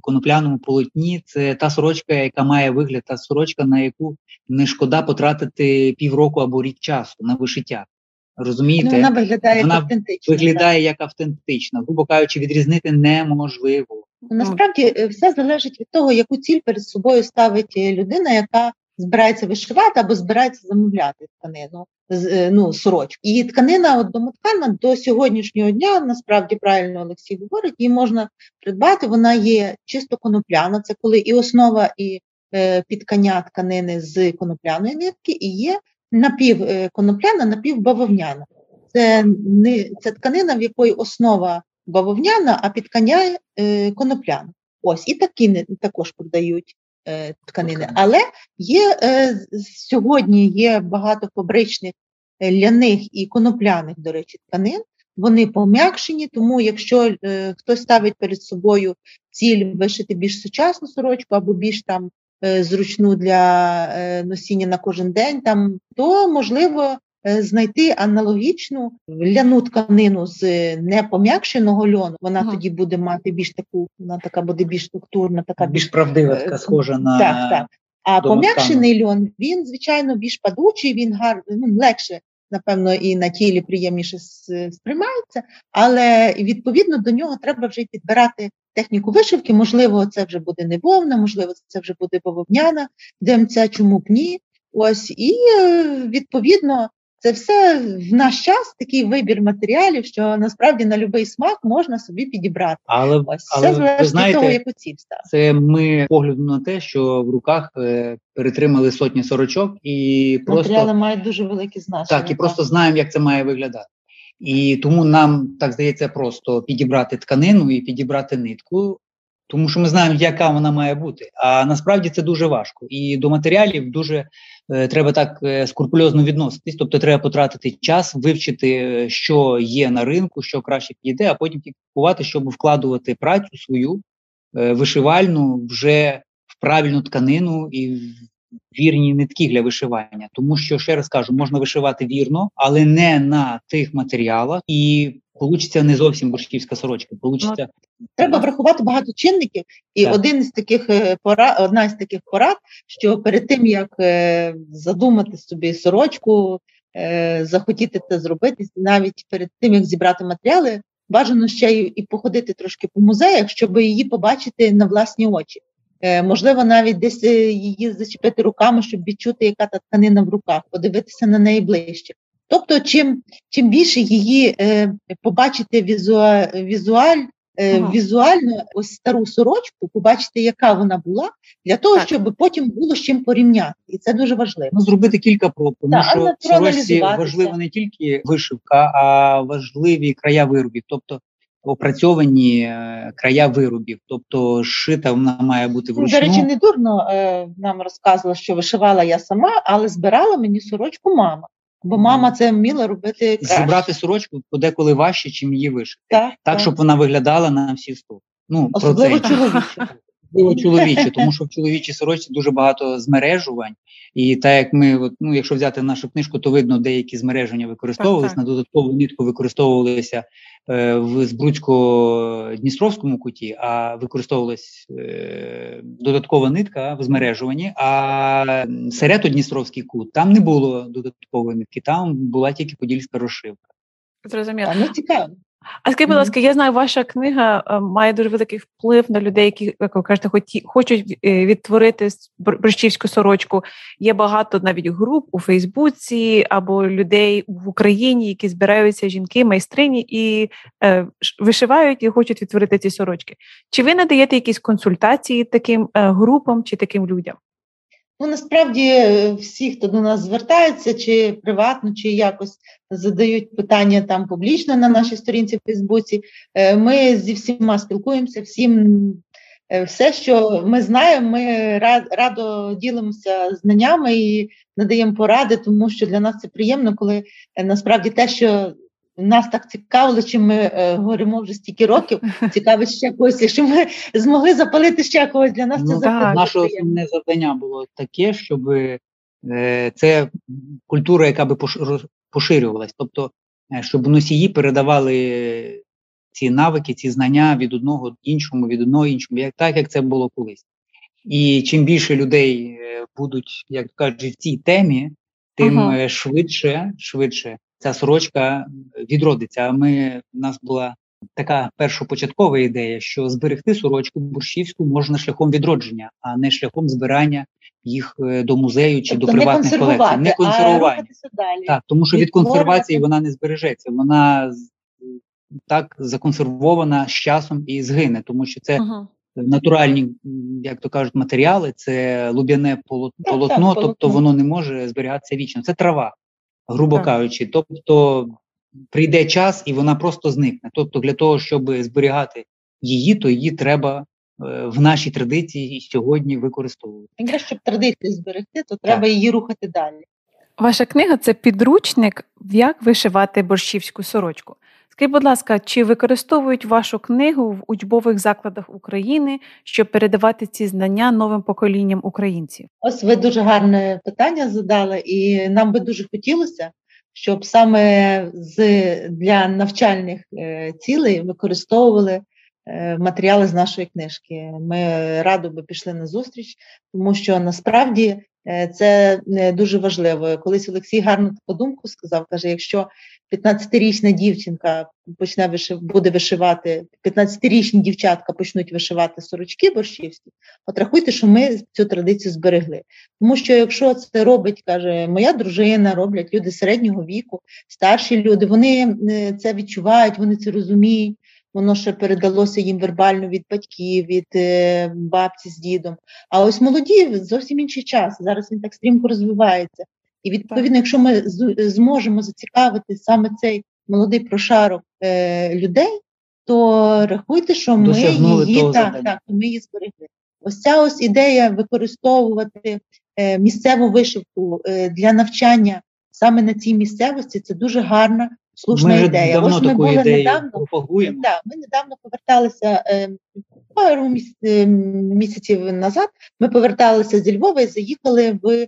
конопляному полотні. Це та сорочка, яка має вигляд, та сорочка, на яку не шкода потратити півроку або рік часу на вишиття. Розумієте, ну, вона виглядає вона як автентична. Виглядає так. як автентична, грубо кажучи, відрізнити неможливо. Насправді е, все залежить від того, яку ціль перед собою ставить е, людина, яка збирається вишивати або збирається замовляти тканину. Е, ну, сорочку. І тканина от домоткана до сьогоднішнього дня, насправді правильно Олексій говорить, її можна придбати, вона є чисто конопляна, це коли і основа, і е, підкання тканини з конопляної нитки, і є напівконопляна, е, напівбавовняна. Це не це тканина, в якої основа бавовняна, а підкання конопляна. Ось і такі також продають тканини. Але є е, сьогодні є багато фабричних е, ляних і конопляних, до речі, тканин. Вони пом'якшені, тому якщо е, хтось ставить перед собою ціль вишити більш сучасну сорочку або більш там е, зручну для е, носіння на кожен день, там то можливо Е, знайти аналогічну ляну тканину з непом'якшеного льону. Вона ага. тоді буде мати більш таку, вона така буде більш структурна, така більш правдива, така е, схожа на так, так. А пом'якшений льон, він, звичайно, більш падучий, він гар, ну, легше, напевно, і на тілі приємніше сприймається, але відповідно до нього треба вже підбирати техніку вишивки. Можливо, це вже буде не вовна, можливо, це вже буде бавовняна, ДМЦ, чому б ні. Ось, і е, відповідно це все в наш час такий вибір матеріалів, що насправді на будь-який смак можна собі підібрати. Але Ось але, все залежить знаєте, від того, яку ціль ставити. Це ми погляду на те, що в руках е, перетримали сотні сорочок і просто матеріали мають дуже велике значення. Так, і так. просто знаємо, як це має виглядати. І тому нам так здається просто підібрати тканину і підібрати нитку, тому що ми знаємо, яка вона має бути. А насправді це дуже важко. І до матеріалів дуже треба так е, скрупульозно відноситись. Тобто, треба потратити час, вивчити, е, що є на ринку, що краще підійде, а потім купувати, щоб вкладувати працю свою е, вишивальну вже в правильну тканину і вірні нитки для вишивання, тому що ще раз кажу, можна вишивати вірно, але не на тих матеріалах, і получиться не зовсім бурштівська сорочка. Получиться Треба врахувати багато чинників, і Так. один із таких е, пора, одна з таких порад, що перед тим як е, задумати собі сорочку, е, захотіти це зробити, навіть перед тим як зібрати матеріали, бажано ще й і походити трошки по музеях, щоб її побачити на власні очі. Можливо, навіть десь її зачепити руками, щоб відчути, яка та тканина в руках, подивитися на неї ближче. Тобто, чим, чим більше її е, побачити візуа, візуаль, е, Ага. візуально ось стару сорочку, побачити, яка вона була, для того, Так. щоб потім було з чим порівняти. І це дуже важливо. ну, зробити кілька проб, тому Так, що в сорочці важлива не тільки вишивка, а важливі края виробів, тобто опрацьовані е, края виробів, тобто шита вона має бути Ну, вручну. До речі, не дурно е, нам розказувала, що вишивала я сама, але збирала мені сорочку мама. Бо мама це вміла робити краще. Зібрати сорочку подеколи важче, чим її вишити. так, Так, щоб вона виглядала на всі сто. Ну, особливо процентів. Особливо чоловічі, тому що в чоловічій сорочці дуже багато змережувань. І так як ми, от, ну, якщо взяти нашу книжку, то видно, деякі змереження використовувалися, на додаткову нитку використовувалися е, в Збруцько-Дністровському куті, а використовувалась е, додаткова нитка в змережуванні. А Серето-Дністровський кут там не було додаткової нитки, там була тільки подільська розшивка. Зрозуміло. А, ну цікаво. А скажіть, будь ласка, я знаю, ваша книга е, має дуже великий вплив на людей, які, як ви кажете, хоті, хочуть е, відтворити борщівську сорочку. Є багато навіть груп у Фейсбуці або людей в Україні, які збираються жінки, майстрині і е, вишивають і хочуть відтворити ці сорочки. Чи ви надаєте якісь консультації таким е, групам чи таким людям? Ну насправді е, всі, хто до нас звертається, чи приватно, чи якось задають питання там публічно на нашій сторінці в Фейсбуці. е, Ми зі всіма спілкуємося, всім е, все, що ми знаємо, ми ра- радо ділимося знаннями і надаємо поради, тому що для нас це приємно, коли насправді те, що нас так цікавило, чим ми е, говоримо вже стільки років, <laughs> цікавить ще когось, якщо ми змогли запалити ще когось для нас, це Ну, так. Наше основне завдання було таке, щоб е, це культура, яка би пош- поширювалась, тобто, е, щоб носії передавали ці навики, ці знання від одного іншому, від одного іншому, як так, як це було колись. І чим більше людей е, будуть, як кажуть, в цій темі, тим Ага. е, швидше, швидше ця сорочка відродиться. А ми в нас була така першопочаткова ідея, що зберегти сорочку бурщівську можна шляхом відродження, а не шляхом збирання їх е, до музею чи Тобто до приватних колекцій. Не консервування. далі. Так, тому що від консервації вона не збережеться. Вона так законсервована з часом і згине, тому що це Ага. натуральні, як то кажуть, матеріали, це луб'яне поло- Так, полотно, тобто воно не може зберігатися вічно. Це трава, грубо Так. кажучи. Тобто прийде час і вона просто зникне. Тобто, для того, щоб зберігати її, то її треба е, в нашій традиції і сьогодні використовувати. Якраз щоб традицію зберегти, то треба її рухати далі. Ваша книга це підручник, як вишивати борщівську сорочку. Скажіть, будь ласка, чи використовують вашу книгу в учбових закладах України, щоб передавати ці знання новим поколінням українців? Ось ви дуже гарне питання задали, і нам би дуже хотілося, щоб саме з для навчальних е, цілей використовували е, матеріали з нашої книжки. Ми радо би пішли на зустріч, тому що насправді е, це дуже важливо. Колись Олексій гарно таку думку сказав: каже: якщо 15-річна дівчинка почне вишив, буде вишивати, 15-річні дівчатка почнуть вишивати сорочки борщівські, от рахуйте, що ми цю традицію зберегли. Тому що якщо це робить, каже, моя дружина, роблять люди середнього віку, старші люди, вони е, це відчувають, вони це розуміють. Воно ще передалося їм вербально від батьків, від е, бабці з дідом. А ось молоді зовсім інший час. Зараз він так стрімко розвивається. І відповідно, якщо ми зможемо зацікавити саме цей молодий прошарок е, людей, то рахуйте, що ми Досягнули її так, так, ми її зберегли. Ось ця ось ідея використовувати е, місцеву вишивку е, для навчання саме на цій місцевості. Це дуже гарна, слушна ми ідея. давно ось ми таку були ідею недавно. пропагуємо. Да, ми недавно поверталися е, пару е, місяців назад ми поверталися зі Львова і заїхали в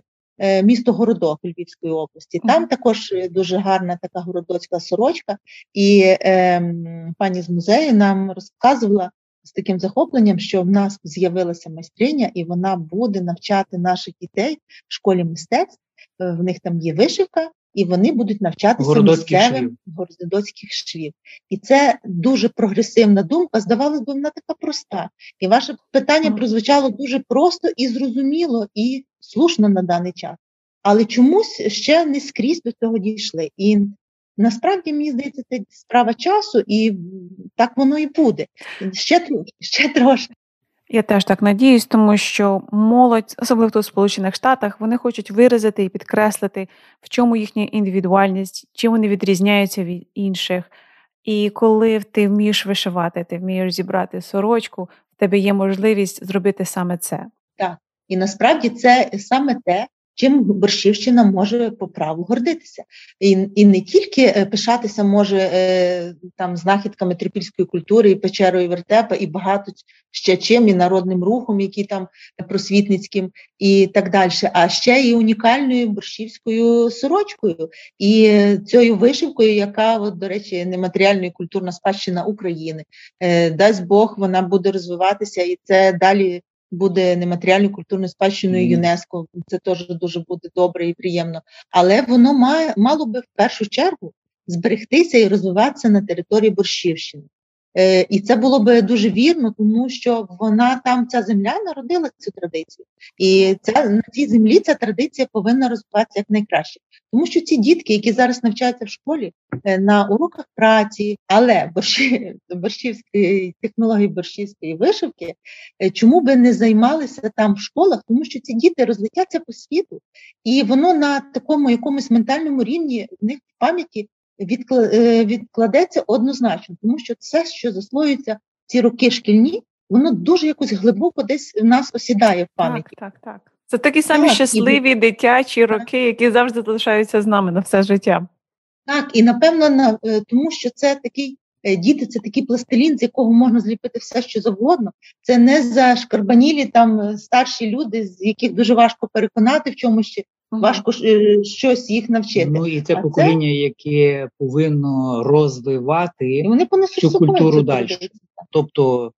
місто Городок Львівської області. Там також дуже гарна така городоцька сорочка, і е, пані з музею нам розказувала з таким захопленням, що в нас з'явилася майстриня, і вона буде навчати наших дітей в школі мистецтв. В них там є вишивка, і вони будуть навчатися місцевим городоцьких швів. І це дуже прогресивна думка. Здавалось би, вона така проста. І ваше питання прозвучало дуже просто і зрозуміло, і слушно на даний час. Але чомусь ще не скрізь до цього дійшли. І насправді мені здається, це справа часу, і так воно і буде. Ще ще трошки. Я теж так надіюсь, тому що молодь, особливо тут в Сполучених Штатах, вони хочуть виразити і підкреслити, в чому їхня індивідуальність, чим вони відрізняються від інших. І коли ти вмієш вишивати, ти вмієш зібрати сорочку, в тебе є можливість зробити саме це. Так, і насправді це саме те, чим Борщівщина може по праву гордитися. І і не тільки е, пишатися може е, там знахідками трипільської культури, і печерою вертепа, і багато ще чим, і народним рухом, який там просвітницьким, і так далі, а ще і унікальною борщівською сорочкою, і цією вишивкою, яка, от, до речі, нематеріальна і культурна спадщина України. Е, дасть Бог, вона буде розвиватися, і це далі буде нематеріальною культурною спадщиною ЮНЕСКО. Це теж дуже буде добре і приємно. Але воно має мало би в першу чергу зберегтися і розвиватися на території Борщівщини. Е, І це було би дуже вірно, тому що вона там, ця земля, народила цю традицію. І ця на цій землі ця традиція повинна розвиватися як найкраще. Тому що ці дітки, які зараз навчаються в школі е, на уроках праці, але борщі, <laughs> борщівської технології борщівської вишивки, е, чому би не займалися там в школах, тому що ці діти розлетяться по світу, і воно на такому якомусь ментальному рівні в них в пам'яті відкладеться однозначно, тому що все, що заслоюється ці роки шкільні, воно дуже якось глибоко десь в нас осідає в пам'яті. Так, так, так. Це такі самі так, щасливі і... дитячі роки, які завжди залишаються з нами на все життя. Так, і напевно, на, е, тому що це такий е, діти, це такий пластилін, з якого можна зліпити все, що завгодно. Це не за шкарбанілі там е, старші люди, з яких дуже важко переконати в чомусь. Важко щось їх навчити. Ну і це а покоління, це... яке повинно розвивати і вони цю культуру далі. Тобто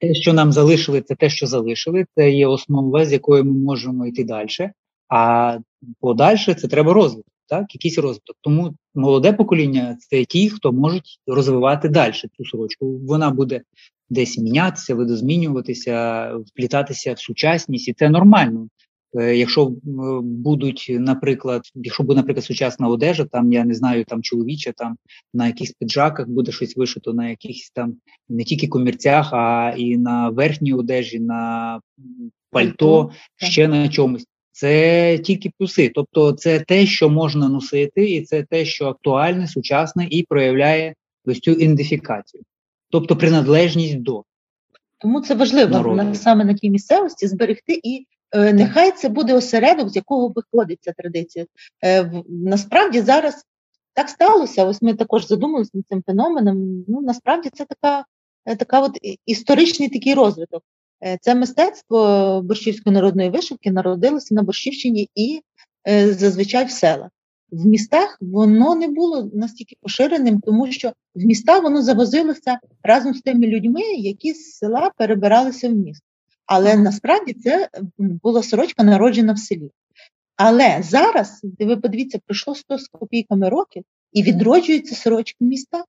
те, що нам залишили, це те, що залишили, це є основа, з якою ми можемо йти далі. А подальше це треба розвиток, так, якийсь розвиток. Тому молоде покоління це ті, хто можуть розвивати далі цю сорочку. Вона буде десь мінятися, видозмінюватися, вплітатися в сучасність, і це нормально. Е, якщо будуть, наприклад, якщо буде, наприклад, сучасна одежа, там я не знаю, там чоловіча, там на якихось піджаках буде щось вишито, на якихось там не тільки комірцях, а і на верхній одежі, на пальто, ще на чомусь. Це тільки плюси. Тобто, це те, що можна носити, і це те, що актуальне, сучасне і проявляє ось цю ідентифікацію, тобто приналежність до. Тому це важливо на, саме на тій місцевості зберегти і Е, нехай це буде осередок, з якого виходить ця традиція. Е, насправді зараз так сталося. Ось ми також задумалися над цим феноменом. Ну насправді це така е, така от історичний такий розвиток. Це мистецтво борщівської народної вишивки народилося на Борщівщині і зазвичай в селах. В містах воно не було настільки поширеним, тому що в міста воно завозилося разом з тими людьми, які з села перебиралися в місто. Але насправді це була сорочка народжена в селі. Але зараз, де ви подивіться, пройшло 100 з копійками років і відроджується сорочка міста.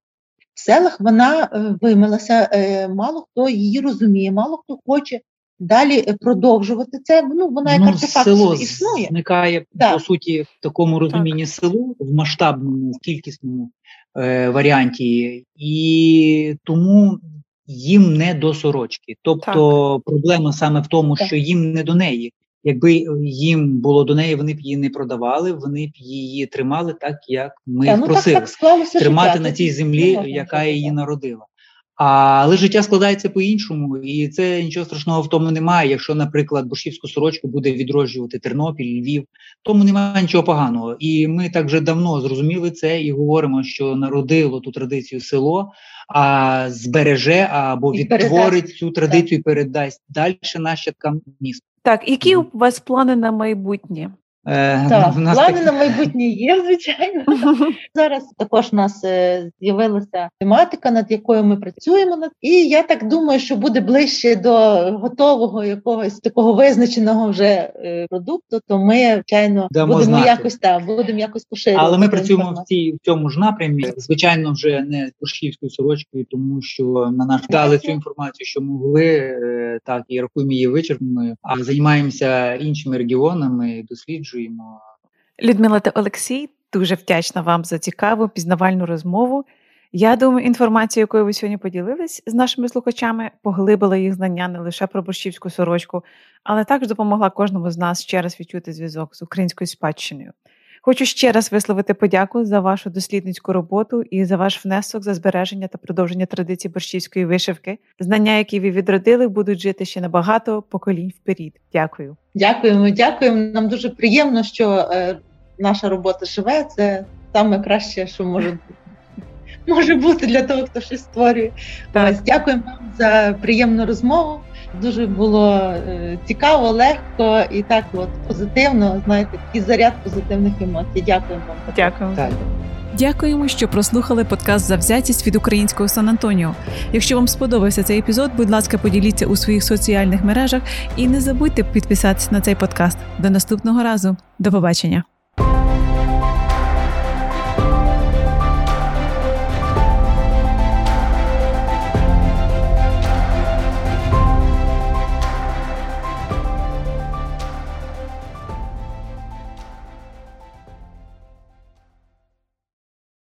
В селах вона е, вимилася, е, мало хто її розуміє, мало хто хоче далі е, продовжувати це. Ну, вона як ну, артефакт село існує. Зникає, так. по суті, в такому розумінні так. село в масштабному, в кількісному е, варіанті. І тому їм не до сорочки. Тобто так. проблема саме в тому, так. що їм не до неї. Якби їм було до неї, вони б її не продавали, вони б її тримали так, як ми ну, просили так, так тримати життя. на цій землі, яка її народила. Але життя складається по-іншому, і це нічого страшного в тому немає. Якщо, наприклад, борщівську сорочку буде відроджувати Тернопіль, Львів, в тому немає нічого поганого. І ми так вже давно зрозуміли це і говоримо, що народило ту традицію село, а збереже або відтворить цю традицію, і передасть далі нащадкам міста. Так, які у вас плани на майбутнє? Е, так, Плани так... на майбутнє є, звичайно. <laughs> Зараз також у нас е, з'явилася тематика, над якою ми працюємо. І я так думаю, що буде ближче до готового якогось такого визначеного вже е, продукту, то ми, звичайно, Дамо будемо знати. якось так, будемо якось поширювати. Але ми працюємо в цій в цьому ж напрямі. Звичайно, вже не борщівською сорочкою, тому що на наш дали цю інформацію, що могли так і рахуємо її вичерпною. А займаємося іншими регіонами, досліджуємо досліджуємо. Людмила та Олексій, дуже вдячна вам за цікаву пізнавальну розмову. Я думаю, інформація, якою ви сьогодні поділились з нашими слухачами, поглибила їх знання не лише про борщівську сорочку, але також допомогла кожному з нас ще раз відчути зв'язок з українською спадщиною. Хочу ще раз висловити подяку за вашу дослідницьку роботу і за ваш внесок за збереження та продовження традицій борщівської вишивки. Знання, які ви відродили, будуть жити ще на багато поколінь вперед. Дякую. Дякуємо, дякуємо. Нам дуже приємно, що е, наша робота живе. Це саме краще, що може може бути для того, хто щось створює. Ось, Дякуємо вам за приємну розмову. Дуже було е, цікаво, легко і так от позитивно. Знаєте, такий заряд позитивних емоцій. Дякуємо вам. Дякуємо. Так. Дякуємо, що прослухали подкаст Завзятість від українського Сан Антоніо. Якщо вам сподобався цей епізод, будь ласка, поділіться у своїх соціальних мережах і не забудьте підписатися на цей подкаст. До наступного разу. До побачення.